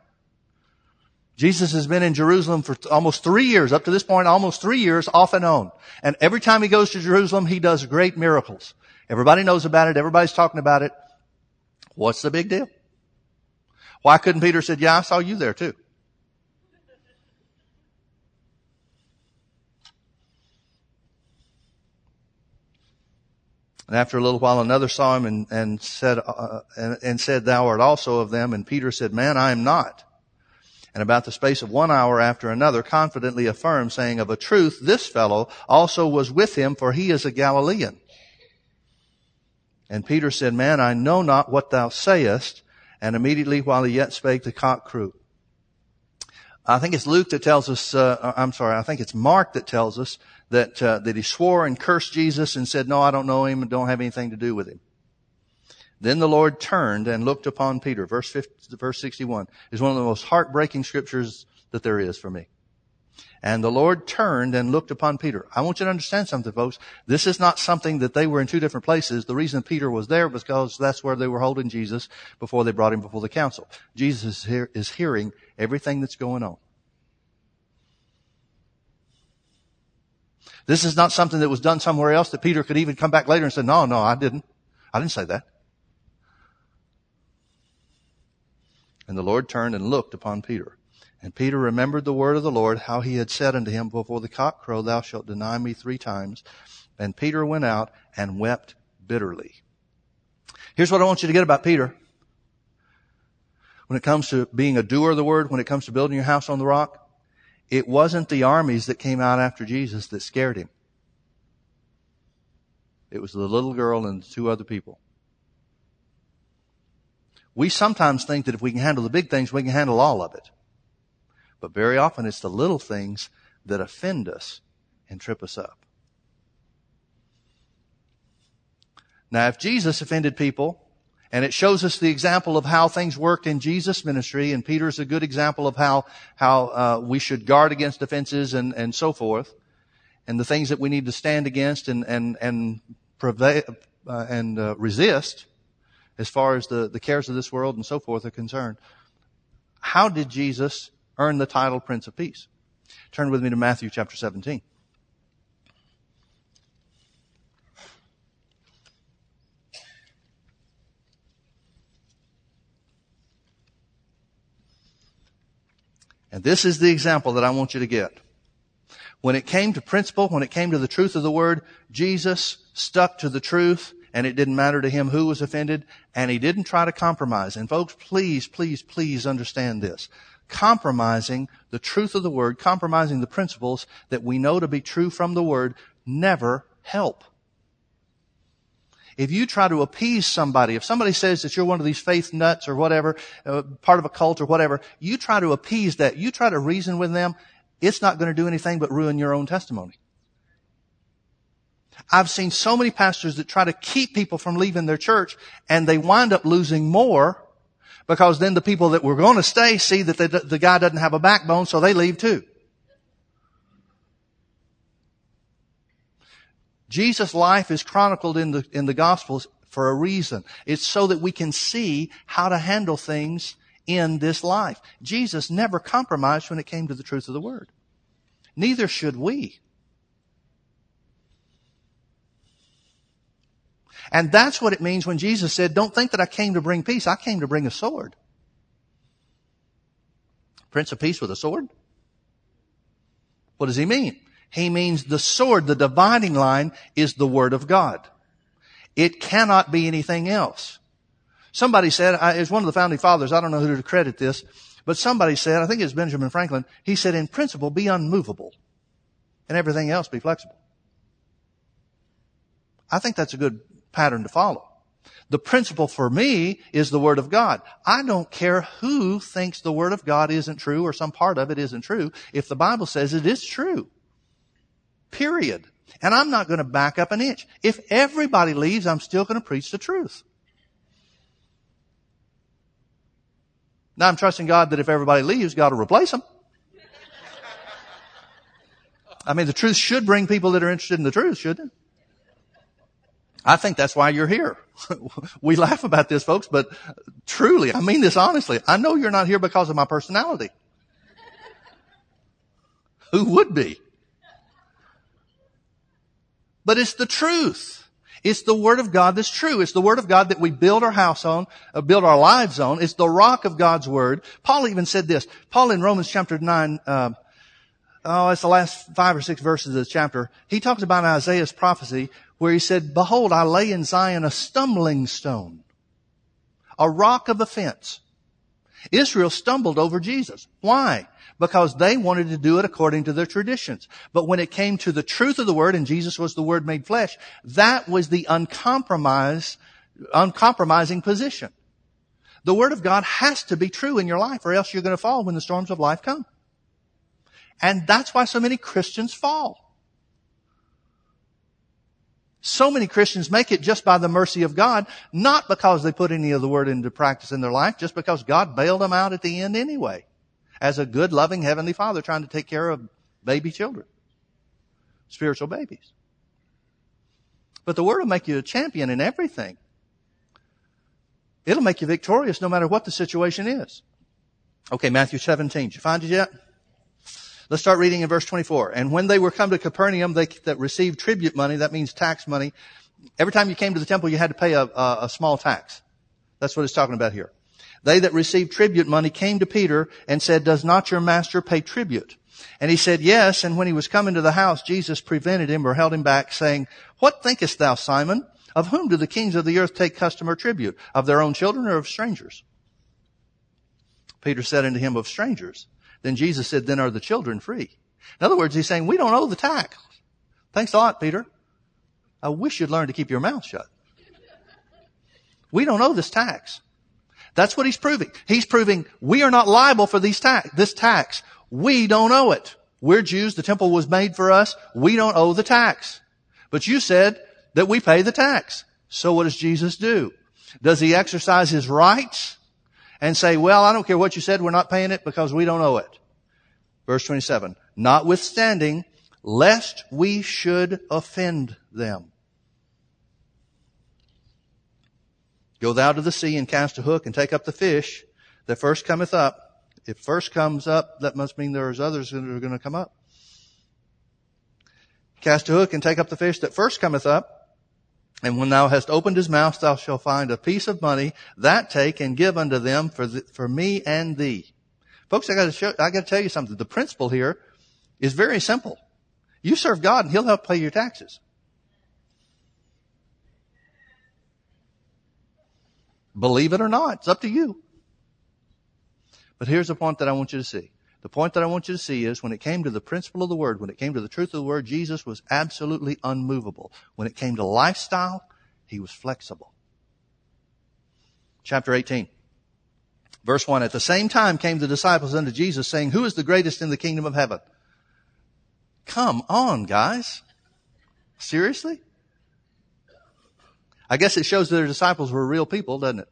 Jesus has been in Jerusalem for almost three years, up to this point, almost three years off and on. And every time he goes to Jerusalem, he does great miracles. Everybody knows about it. Everybody's talking about it. What's the big deal? Why couldn't Peter said, yeah, I saw you there too? And after a little while, another saw him and, and said, uh, and, and said, thou art also of them. And Peter said, man, I am not. And about the space of one hour after another confidently affirmed, saying, of a truth, this fellow also was with him, for he is a Galilean. And Peter said, man, I know not what thou sayest. And immediately while he yet spake, the cock crew. I think it's Luke that tells us, uh, I'm sorry, I think it's Mark that tells us that, uh, that he swore and cursed Jesus and said, no, I don't know him and don't have anything to do with him. Then the Lord turned and looked upon Peter. Verse 50, verse 61 is one of the most heartbreaking scriptures that there is for me. And the Lord turned and looked upon Peter. I want you to understand something, folks. This is not something that they were in two different places. The reason Peter was there was because that's where they were holding Jesus before they brought him before the council. Jesus is, here, is hearing everything that's going on. This is not something that was done somewhere else that Peter could even come back later and say, no, no, I didn't. I didn't say that. And the Lord turned and looked upon Peter. And Peter remembered the word of the Lord, how he had said unto him, Before the cock crow, thou shalt deny me three times. And Peter went out and wept bitterly. Here's what I want you to get about Peter. When it comes to being a doer of the word, when it comes to building your house on the rock, it wasn't the armies that came out after Jesus that scared him. It was the little girl and two other people. We sometimes think that if we can handle the big things, we can handle all of it. But very often it's the little things that offend us and trip us up. Now, if Jesus offended people, and it shows us the example of how things worked in Jesus' ministry, and Peter's a good example of how, how uh, we should guard against offenses and, and so forth, and the things that we need to stand against and, and, and, prevail, uh, and uh, resist as far as the, the cares of this world and so forth are concerned. How did Jesus earn the title Prince of Peace. Turn with me to Matthew chapter 17. And this is the example that I want you to get. When it came to principle, when it came to the truth of the word, Jesus stuck to the truth and it didn't matter to him who was offended and he didn't try to compromise. And folks, please, please, please understand this compromising the truth of the word, compromising the principles that we know to be true from the word never help. If you try to appease somebody, if somebody says that you're one of these faith nuts or whatever, uh, part of a cult or whatever, you try to appease that, you try to reason with them, it's not going to do anything but ruin your own testimony. I've seen so many pastors that try to keep people from leaving their church and they wind up losing more because then the people that were going to stay see that the, the guy doesn't have a backbone, so they leave too. Jesus' life is chronicled in the, in the Gospels for a reason. It's so that we can see how to handle things in this life. Jesus never compromised when it came to the truth of the Word. Neither should we. And that's what it means when Jesus said, don't think that I came to bring peace. I came to bring a sword. Prince of Peace with a sword? What does he mean? He means the sword, the dividing line is the Word of God. It cannot be anything else. Somebody said, it's one of the founding fathers, I don't know who to credit this, but somebody said, I think it's Benjamin Franklin, he said, in principle, be unmovable and everything else be flexible. I think that's a good pattern to follow. The principle for me is the Word of God. I don't care who thinks the Word of God isn't true or some part of it isn't true if the Bible says it is true. Period. And I'm not going to back up an inch. If everybody leaves, I'm still going to preach the truth. Now I'm trusting God that if everybody leaves, God will replace them. I mean, the truth should bring people that are interested in the truth, shouldn't it? I think that's why you're here. we laugh about this, folks, but truly, I mean this honestly. I know you're not here because of my personality. Who would be? But it's the truth. It's the Word of God that's true. It's the Word of God that we build our house on, uh, build our lives on. It's the rock of God's Word. Paul even said this. Paul in Romans chapter 9, uh, oh, it's the last five or six verses of the chapter. He talks about Isaiah's prophecy where he said, behold, I lay in Zion a stumbling stone, a rock of offense. Israel stumbled over Jesus. Why? Because they wanted to do it according to their traditions. But when it came to the truth of the word, and Jesus was the word made flesh, that was the uncompromised, uncompromising position. The word of God has to be true in your life or else you're going to fall when the storms of life come. And that's why so many Christians fall. So many Christians make it just by the mercy of God, not because they put any of the word into practice in their life, just because God bailed them out at the end anyway. As a good, loving Heavenly Father trying to take care of baby children, spiritual babies. But the word will make you a champion in everything. It'll make you victorious no matter what the situation is. Okay, Matthew 17. Did you find it yet? Let's start reading in verse 24. And when they were come to Capernaum, they that received tribute money, that means tax money. Every time you came to the temple, you had to pay a, a, a small tax. That's what it's talking about here. They that received tribute money came to Peter and said, does not your master pay tribute? And he said, yes. And when he was coming to the house, Jesus prevented him or held him back saying, what thinkest thou, Simon? Of whom do the kings of the earth take custom or tribute? Of their own children or of strangers? Peter said unto him, of strangers. Then Jesus said, then are the children free? In other words, he's saying, we don't owe the tax. Thanks a lot, Peter. I wish you'd learn to keep your mouth shut. We don't owe this tax. That's what he's proving. He's proving we are not liable for these tax, this tax. We don't owe it. We're Jews. The temple was made for us. We don't owe the tax. But you said that we pay the tax. So what does Jesus do? Does he exercise his rights and say, well, I don't care what you said, we're not paying it because we don't owe it? Verse 27. Notwithstanding, lest we should offend them. Go thou to the sea and cast a hook and take up the fish that first cometh up. If first comes up, that must mean there's others that are going to come up. Cast a hook and take up the fish that first cometh up. And when thou hast opened his mouth, thou shalt find a piece of money. That take and give unto them for, the, for me and thee. Folks, I gotta show, I gotta tell you something. The principle here is very simple. You serve God and He'll help pay your taxes. Believe it or not. It's up to you. But here's the point that I want you to see. The point that I want you to see is when it came to the principle of the word, when it came to the truth of the word, Jesus was absolutely unmovable. When it came to lifestyle, he was flexible. Chapter 18. Verse 1. At the same time came the disciples unto Jesus saying, Who is the greatest in the kingdom of heaven? Come on, guys. Seriously? I guess it shows that their disciples were real people, doesn't it?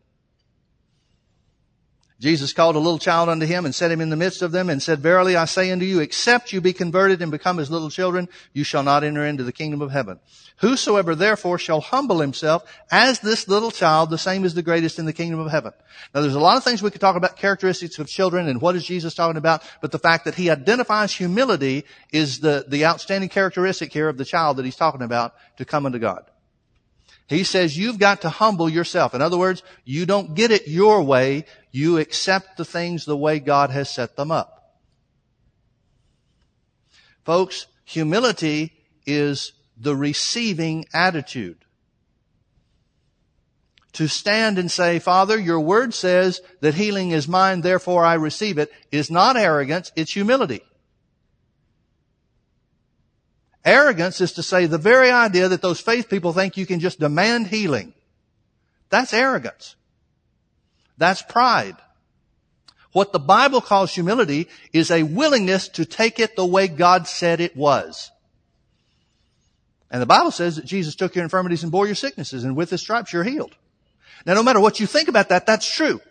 Jesus called a little child unto him and set him in the midst of them and said, Verily I say unto you, except you be converted and become as little children, you shall not enter into the kingdom of heaven. Whosoever therefore shall humble himself as this little child, the same is the greatest in the kingdom of heaven. Now there's a lot of things we could talk about characteristics of children and what is Jesus talking about, but the fact that he identifies humility is the, the outstanding characteristic here of the child that he's talking about to come unto God. He says you've got to humble yourself. In other words, you don't get it your way. You accept the things the way God has set them up. Folks, humility is the receiving attitude. To stand and say, Father, your word says that healing is mine, therefore I receive it, is not arrogance, it's humility. Arrogance is to say the very idea that those faith people think you can just demand healing. That's arrogance. That's pride. What the Bible calls humility is a willingness to take it the way God said it was. And the Bible says that Jesus took your infirmities and bore your sicknesses, and with his stripes you're healed. Now, no matter what you think about that, that's true.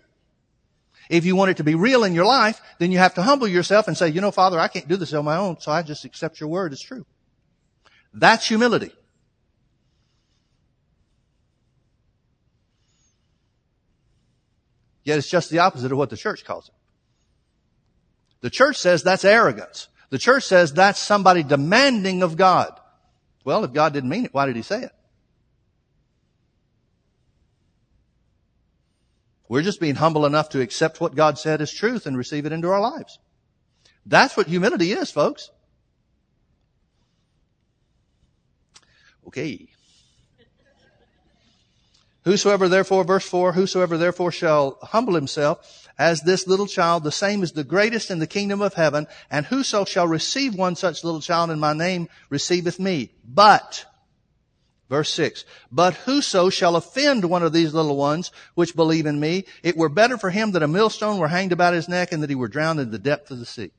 If you want it to be real in your life, then you have to humble yourself and say, you know, Father, I can't do this on my own, so I just accept your word as true. That's humility. Yet it's just the opposite of what the church calls it. The church says that's arrogance. The church says that's somebody demanding of God. Well, if God didn't mean it, why did he say it? We're just being humble enough to accept what God said as truth and receive it into our lives. That's what humility is, folks. Okay. Whosoever therefore, verse 4, whosoever therefore shall humble himself as this little child, the same is the greatest in the kingdom of heaven, and whoso shall receive one such little child in my name receiveth me. But, verse 6, but whoso shall offend one of these little ones which believe in me, it were better for him that a millstone were hanged about his neck and that he were drowned in the depth of the sea.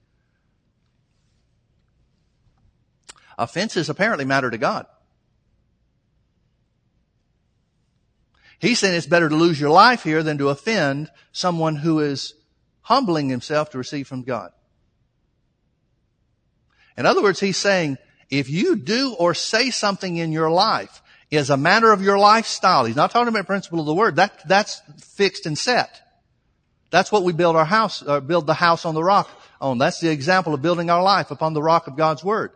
Offenses apparently matter to God. He's saying it's better to lose your life here than to offend someone who is humbling himself to receive from God. In other words, he's saying, if you do or say something in your life is a matter of your lifestyle. He's not talking about principle of the word. That, that's fixed and set. That's what we build our house, or uh, build the house on the rock on. That's the example of building our life upon the rock of God's word.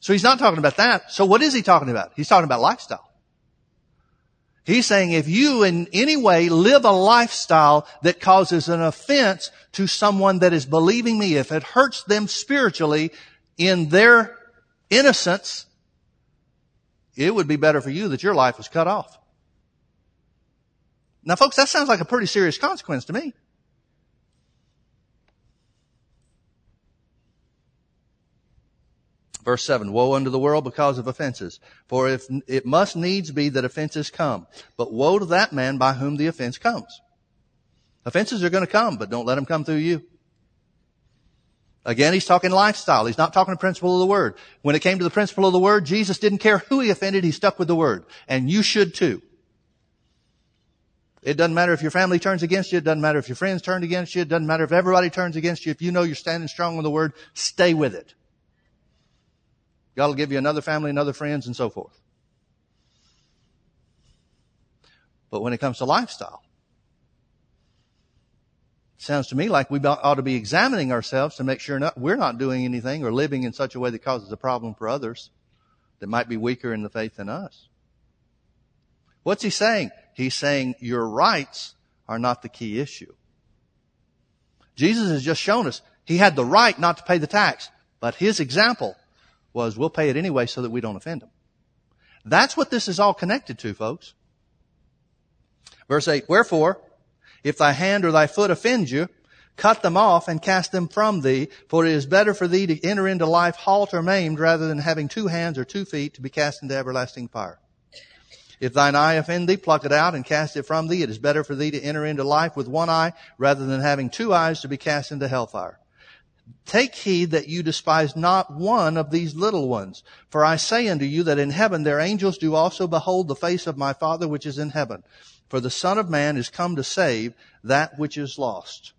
So he's not talking about that. So what is he talking about? He's talking about lifestyle. He's saying if you in any way live a lifestyle that causes an offense to someone that is believing me, if it hurts them spiritually in their innocence, it would be better for you that your life was cut off. Now folks, that sounds like a pretty serious consequence to me. Verse 7, woe unto the world because of offenses. For if it must needs be that offenses come. But woe to that man by whom the offense comes. Offenses are going to come, but don't let them come through you. Again, he's talking lifestyle. He's not talking the principle of the word. When it came to the principle of the word, Jesus didn't care who he offended. He stuck with the word. And you should too. It doesn't matter if your family turns against you. It doesn't matter if your friends turn against you. It doesn't matter if everybody turns against you. If you know you're standing strong on the word, stay with it. God will give you another family and other friends and so forth. But when it comes to lifestyle, sounds to me like we ought to be examining ourselves to make sure not, we're not doing anything or living in such a way that causes a problem for others that might be weaker in the faith than us. What's he saying? He's saying your rights are not the key issue. Jesus has just shown us he had the right not to pay the tax, but his example was we'll pay it anyway so that we don't offend them. That's what this is all connected to, folks. Verse 8, wherefore, if thy hand or thy foot offend you, cut them off and cast them from thee, for it is better for thee to enter into life halt or maimed rather than having two hands or two feet to be cast into everlasting fire. If thine eye offend thee, pluck it out and cast it from thee. It is better for thee to enter into life with one eye rather than having two eyes to be cast into hellfire. Take heed that you despise not one of these little ones. For I say unto you that in heaven their angels do also behold the face of my Father which is in heaven. For the Son of Man is come to save that which is lost.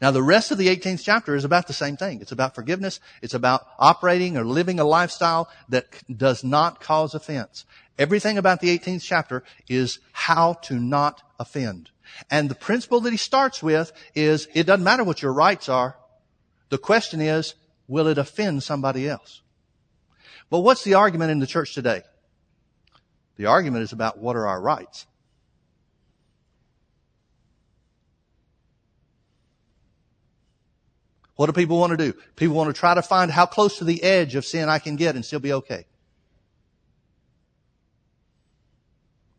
Now the rest of the 18th chapter is about the same thing. It's about forgiveness. It's about operating or living a lifestyle that does not cause offense. Everything about the 18th chapter is how to not offend. And the principle that he starts with is it doesn't matter what your rights are. The question is, will it offend somebody else? But what's the argument in the church today? The argument is about what are our rights. What do people want to do? People want to try to find how close to the edge of sin I can get and still be okay.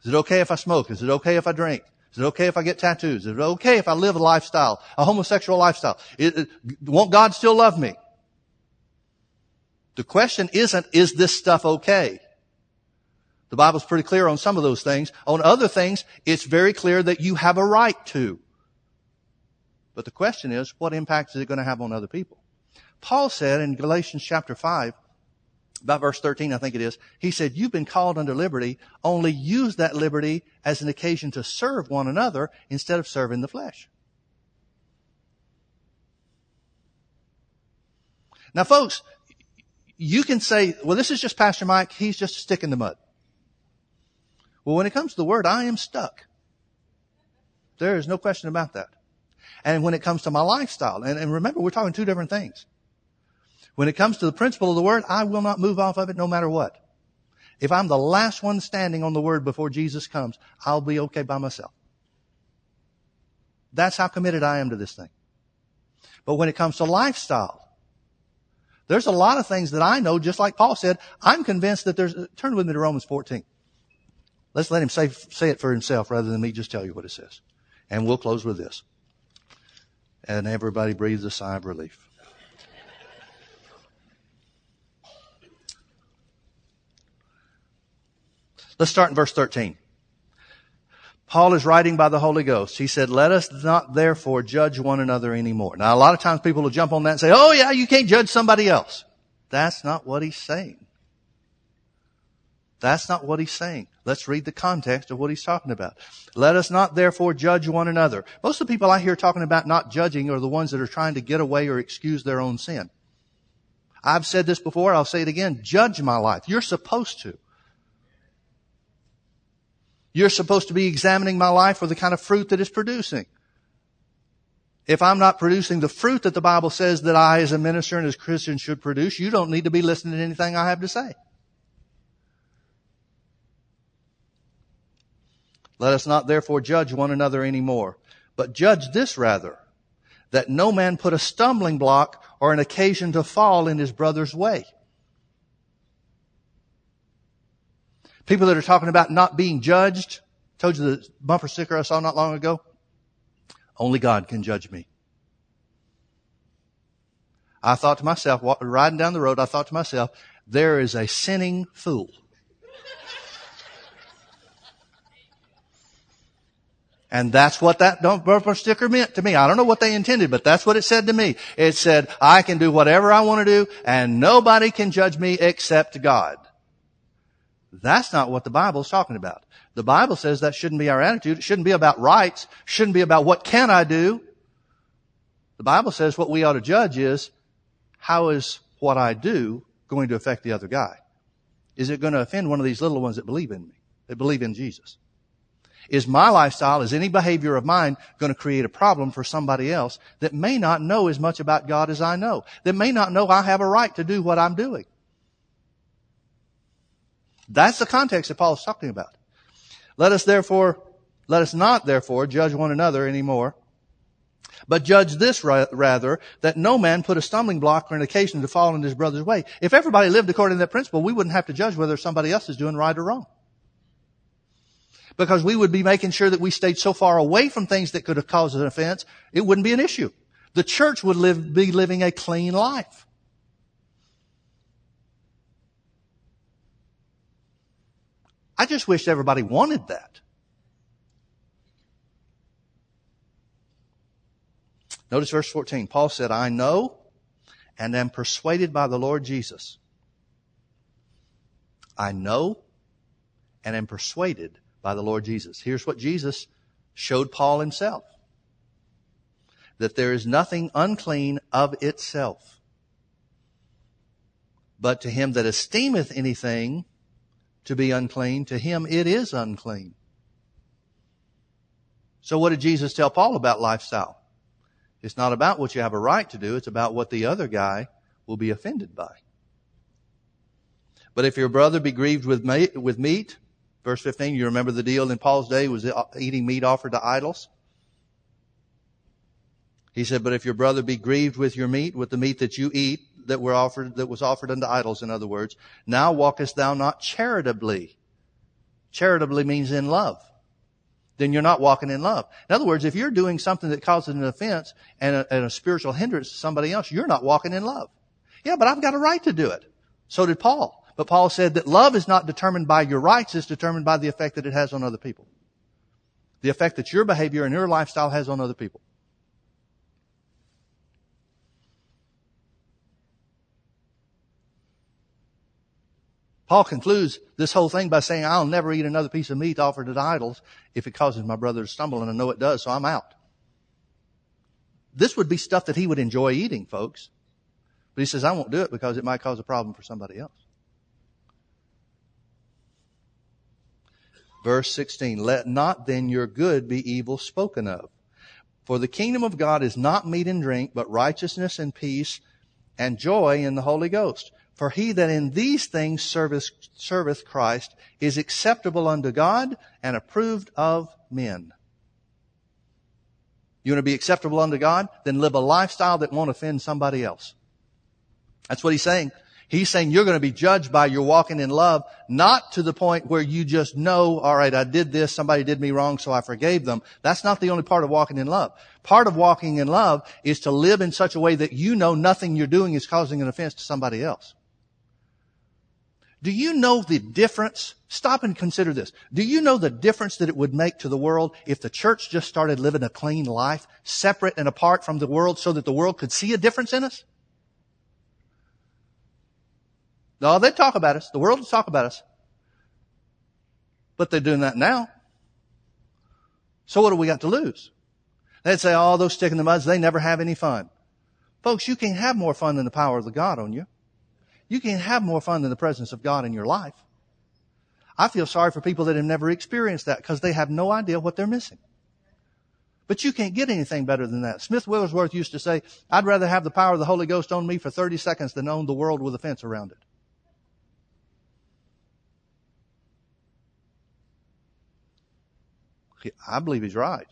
Is it okay if I smoke? Is it okay if I drink? Is it okay if I get tattoos? Is it okay if I live a lifestyle, a homosexual lifestyle? It, it, won't God still love me? The question isn't, is this stuff okay? The Bible's pretty clear on some of those things. On other things, it's very clear that you have a right to. But the question is, what impact is it going to have on other people? Paul said in Galatians chapter 5, about verse 13, I think it is, he said, you've been called under liberty, only use that liberty as an occasion to serve one another instead of serving the flesh. Now folks, you can say, well, this is just Pastor Mike, he's just a stick in the mud. Well, when it comes to the word, I am stuck. There is no question about that. And when it comes to my lifestyle, and, and remember, we're talking two different things. When it comes to the principle of the word, I will not move off of it no matter what. If I'm the last one standing on the word before Jesus comes, I'll be okay by myself. That's how committed I am to this thing. But when it comes to lifestyle, there's a lot of things that I know, just like Paul said, I'm convinced that there's, turn with me to Romans 14. Let's let him say, say it for himself rather than me just tell you what it says. And we'll close with this. And everybody breathes a sigh of relief. Let's start in verse 13. Paul is writing by the Holy Ghost. He said, let us not therefore judge one another anymore. Now a lot of times people will jump on that and say, oh yeah, you can't judge somebody else. That's not what he's saying. That's not what he's saying. Let's read the context of what he's talking about. Let us not therefore judge one another. Most of the people I hear talking about not judging are the ones that are trying to get away or excuse their own sin. I've said this before, I'll say it again. Judge my life. You're supposed to. You're supposed to be examining my life for the kind of fruit that it's producing. If I'm not producing the fruit that the Bible says that I as a minister and as a Christian should produce, you don't need to be listening to anything I have to say. Let us not therefore judge one another anymore, but judge this rather, that no man put a stumbling block or an occasion to fall in his brother's way. People that are talking about not being judged, told you the bumper sticker I saw not long ago. Only God can judge me. I thought to myself, riding down the road, I thought to myself, there is a sinning fool. And that's what that bumper sticker meant to me. I don't know what they intended, but that's what it said to me. It said, I can do whatever I want to do and nobody can judge me except God. That's not what the Bible is talking about. The Bible says that shouldn't be our attitude. It shouldn't be about rights. Shouldn't be about what can I do. The Bible says what we ought to judge is how is what I do going to affect the other guy? Is it going to offend one of these little ones that believe in me, that believe in Jesus? Is my lifestyle, is any behavior of mine going to create a problem for somebody else that may not know as much about God as I know, that may not know I have a right to do what I'm doing? That's the context that Paul is talking about. Let us therefore, let us not therefore judge one another anymore, but judge this rather, that no man put a stumbling block or an occasion to fall in his brother's way. If everybody lived according to that principle, we wouldn't have to judge whether somebody else is doing right or wrong. Because we would be making sure that we stayed so far away from things that could have caused an offense, it wouldn't be an issue. The church would live, be living a clean life. I just wish everybody wanted that. Notice verse 14. Paul said, I know and am persuaded by the Lord Jesus. I know and am persuaded by the Lord Jesus. Here's what Jesus showed Paul himself. That there is nothing unclean of itself. But to him that esteemeth anything to be unclean, to him it is unclean. So what did Jesus tell Paul about lifestyle? It's not about what you have a right to do, it's about what the other guy will be offended by. But if your brother be grieved with meat, with meat, verse 15, you remember the deal in Paul's day was uh, eating meat offered to idols? He said, but if your brother be grieved with your meat, with the meat that you eat, that were offered, that was offered unto idols, in other words. Now walkest thou not charitably. Charitably means in love. Then you're not walking in love. In other words, if you're doing something that causes an offense and a, and a spiritual hindrance to somebody else, you're not walking in love. Yeah, but I've got a right to do it. So did Paul. But Paul said that love is not determined by your rights, it's determined by the effect that it has on other people. The effect that your behavior and your lifestyle has on other people. Paul concludes this whole thing by saying, I'll never eat another piece of meat offered to idols if it causes my brother to stumble, and I know it does, so I'm out. This would be stuff that he would enjoy eating, folks. But he says, I won't do it because it might cause a problem for somebody else. Verse 16, let not then your good be evil spoken of. For the kingdom of God is not meat and drink, but righteousness and peace and joy in the Holy Ghost. For he that in these things serveth, serveth Christ is acceptable unto God and approved of men. You want to be acceptable unto God? Then live a lifestyle that won't offend somebody else. That's what he's saying. He's saying you're going to be judged by your walking in love, not to the point where you just know, all right, I did this, somebody did me wrong, so I forgave them. That's not the only part of walking in love. Part of walking in love is to live in such a way that you know nothing you're doing is causing an offense to somebody else. Do you know the difference? Stop and consider this. Do you know the difference that it would make to the world if the church just started living a clean life, separate and apart from the world so that the world could see a difference in us? No, they talk about us. The world will talk about us. But they're doing that now. So what do we got to lose? They'd say, oh, those stick in the muds, they never have any fun. Folks, you can't have more fun than the power of the God on you. You can't have more fun than the presence of God in your life. I feel sorry for people that have never experienced that because they have no idea what they're missing. But you can't get anything better than that. Smith Wigglesworth used to say, I'd rather have the power of the Holy Ghost on me for 30 seconds than own the world with a fence around it. I believe he's right.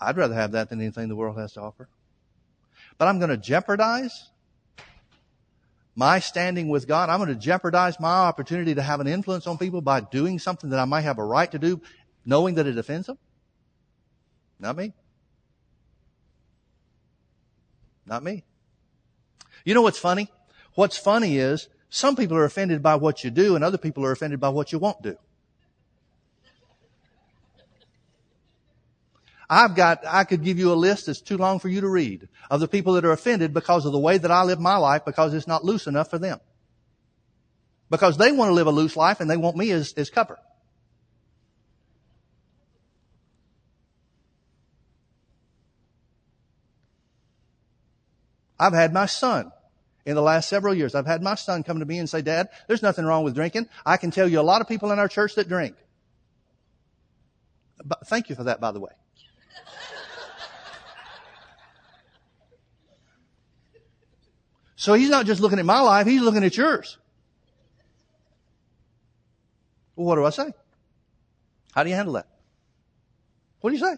I'd rather have that than anything the world has to offer. But I'm going to jeopardize my standing with God. I'm going to jeopardize my opportunity to have an influence on people by doing something that I might have a right to do, knowing that it offends them. Not me. Not me. You know what's funny? What's funny is some people are offended by what you do and other people are offended by what you won't do. I've got, I could give you a list that's too long for you to read of the people that are offended because of the way that I live my life because it's not loose enough for them. Because they want to live a loose life and they want me as, as cover. I've had my son in the last several years. I've had my son come to me and say, Dad, there's nothing wrong with drinking. I can tell you a lot of people in our church that drink. But thank you for that, by the way. So he's not just looking at my life, he's looking at yours. Well, what do I say? How do you handle that? What do you say?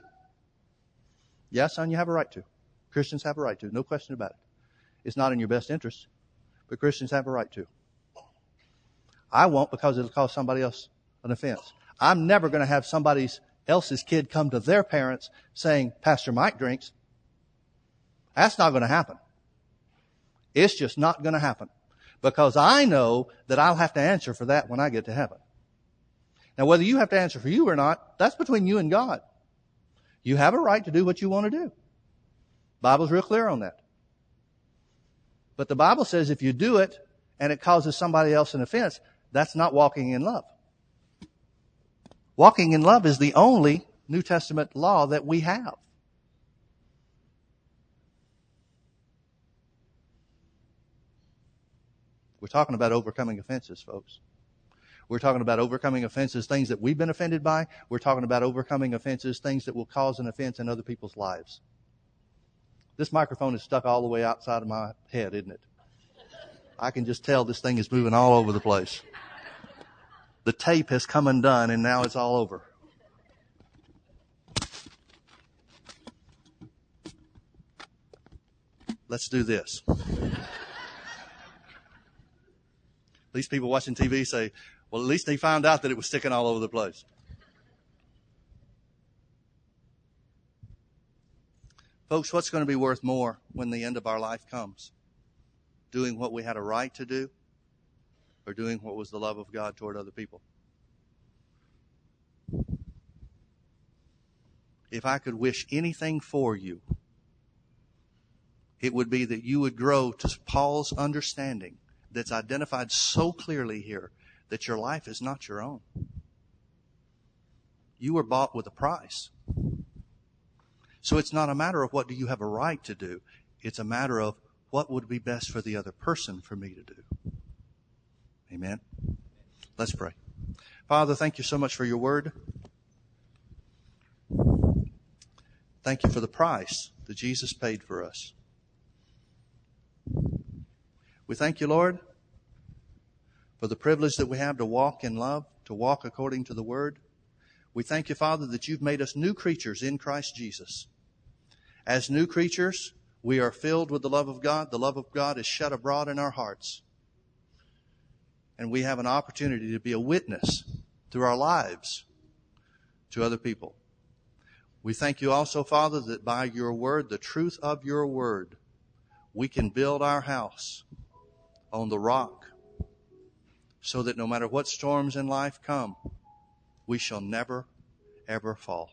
Yes, son, you have a right to. Christians have a right to. No question about it. It's not in your best interest, but Christians have a right to. I won't because it'll cause somebody else an offense. I'm never going to have somebody else's kid come to their parents saying, Pastor Mike drinks. That's not going to happen. It's just not going to happen because I know that I'll have to answer for that when I get to heaven. Now, whether you have to answer for you or not, that's between you and God. You have a right to do what you want to do. Bible's real clear on that. But the Bible says if you do it and it causes somebody else an offense, that's not walking in love. Walking in love is the only New Testament law that we have. We're talking about overcoming offenses, folks. We're talking about overcoming offenses, things that we've been offended by. We're talking about overcoming offenses, things that will cause an offense in other people's lives. This microphone is stuck all the way outside of my head, isn't it? I can just tell this thing is moving all over the place. The tape has come undone and now it's all over. Let's do this. These people watching TV say, well, at least they found out that it was sticking all over the place. Folks, what's going to be worth more when the end of our life comes? Doing what we had a right to do or doing what was the love of God toward other people? If I could wish anything for you, it would be that you would grow to Paul's understanding that's identified so clearly here that your life is not your own. You were bought with a price. So it's not a matter of what do you have a right to do. It's a matter of what would be best for the other person for me to do. Amen. Let's pray. Father, thank you so much for your word. Thank you for the price that Jesus paid for us. We thank you, Lord, for the privilege that we have to walk in love, to walk according to the Word. We thank you, Father, that you've made us new creatures in Christ Jesus. As new creatures, we are filled with the love of God. The love of God is shed abroad in our hearts. And we have an opportunity to be a witness through our lives to other people. We thank you also, Father, that by your word, the truth of your word, we can build our house on the rock so that no matter what storms in life come, we shall never, ever fall.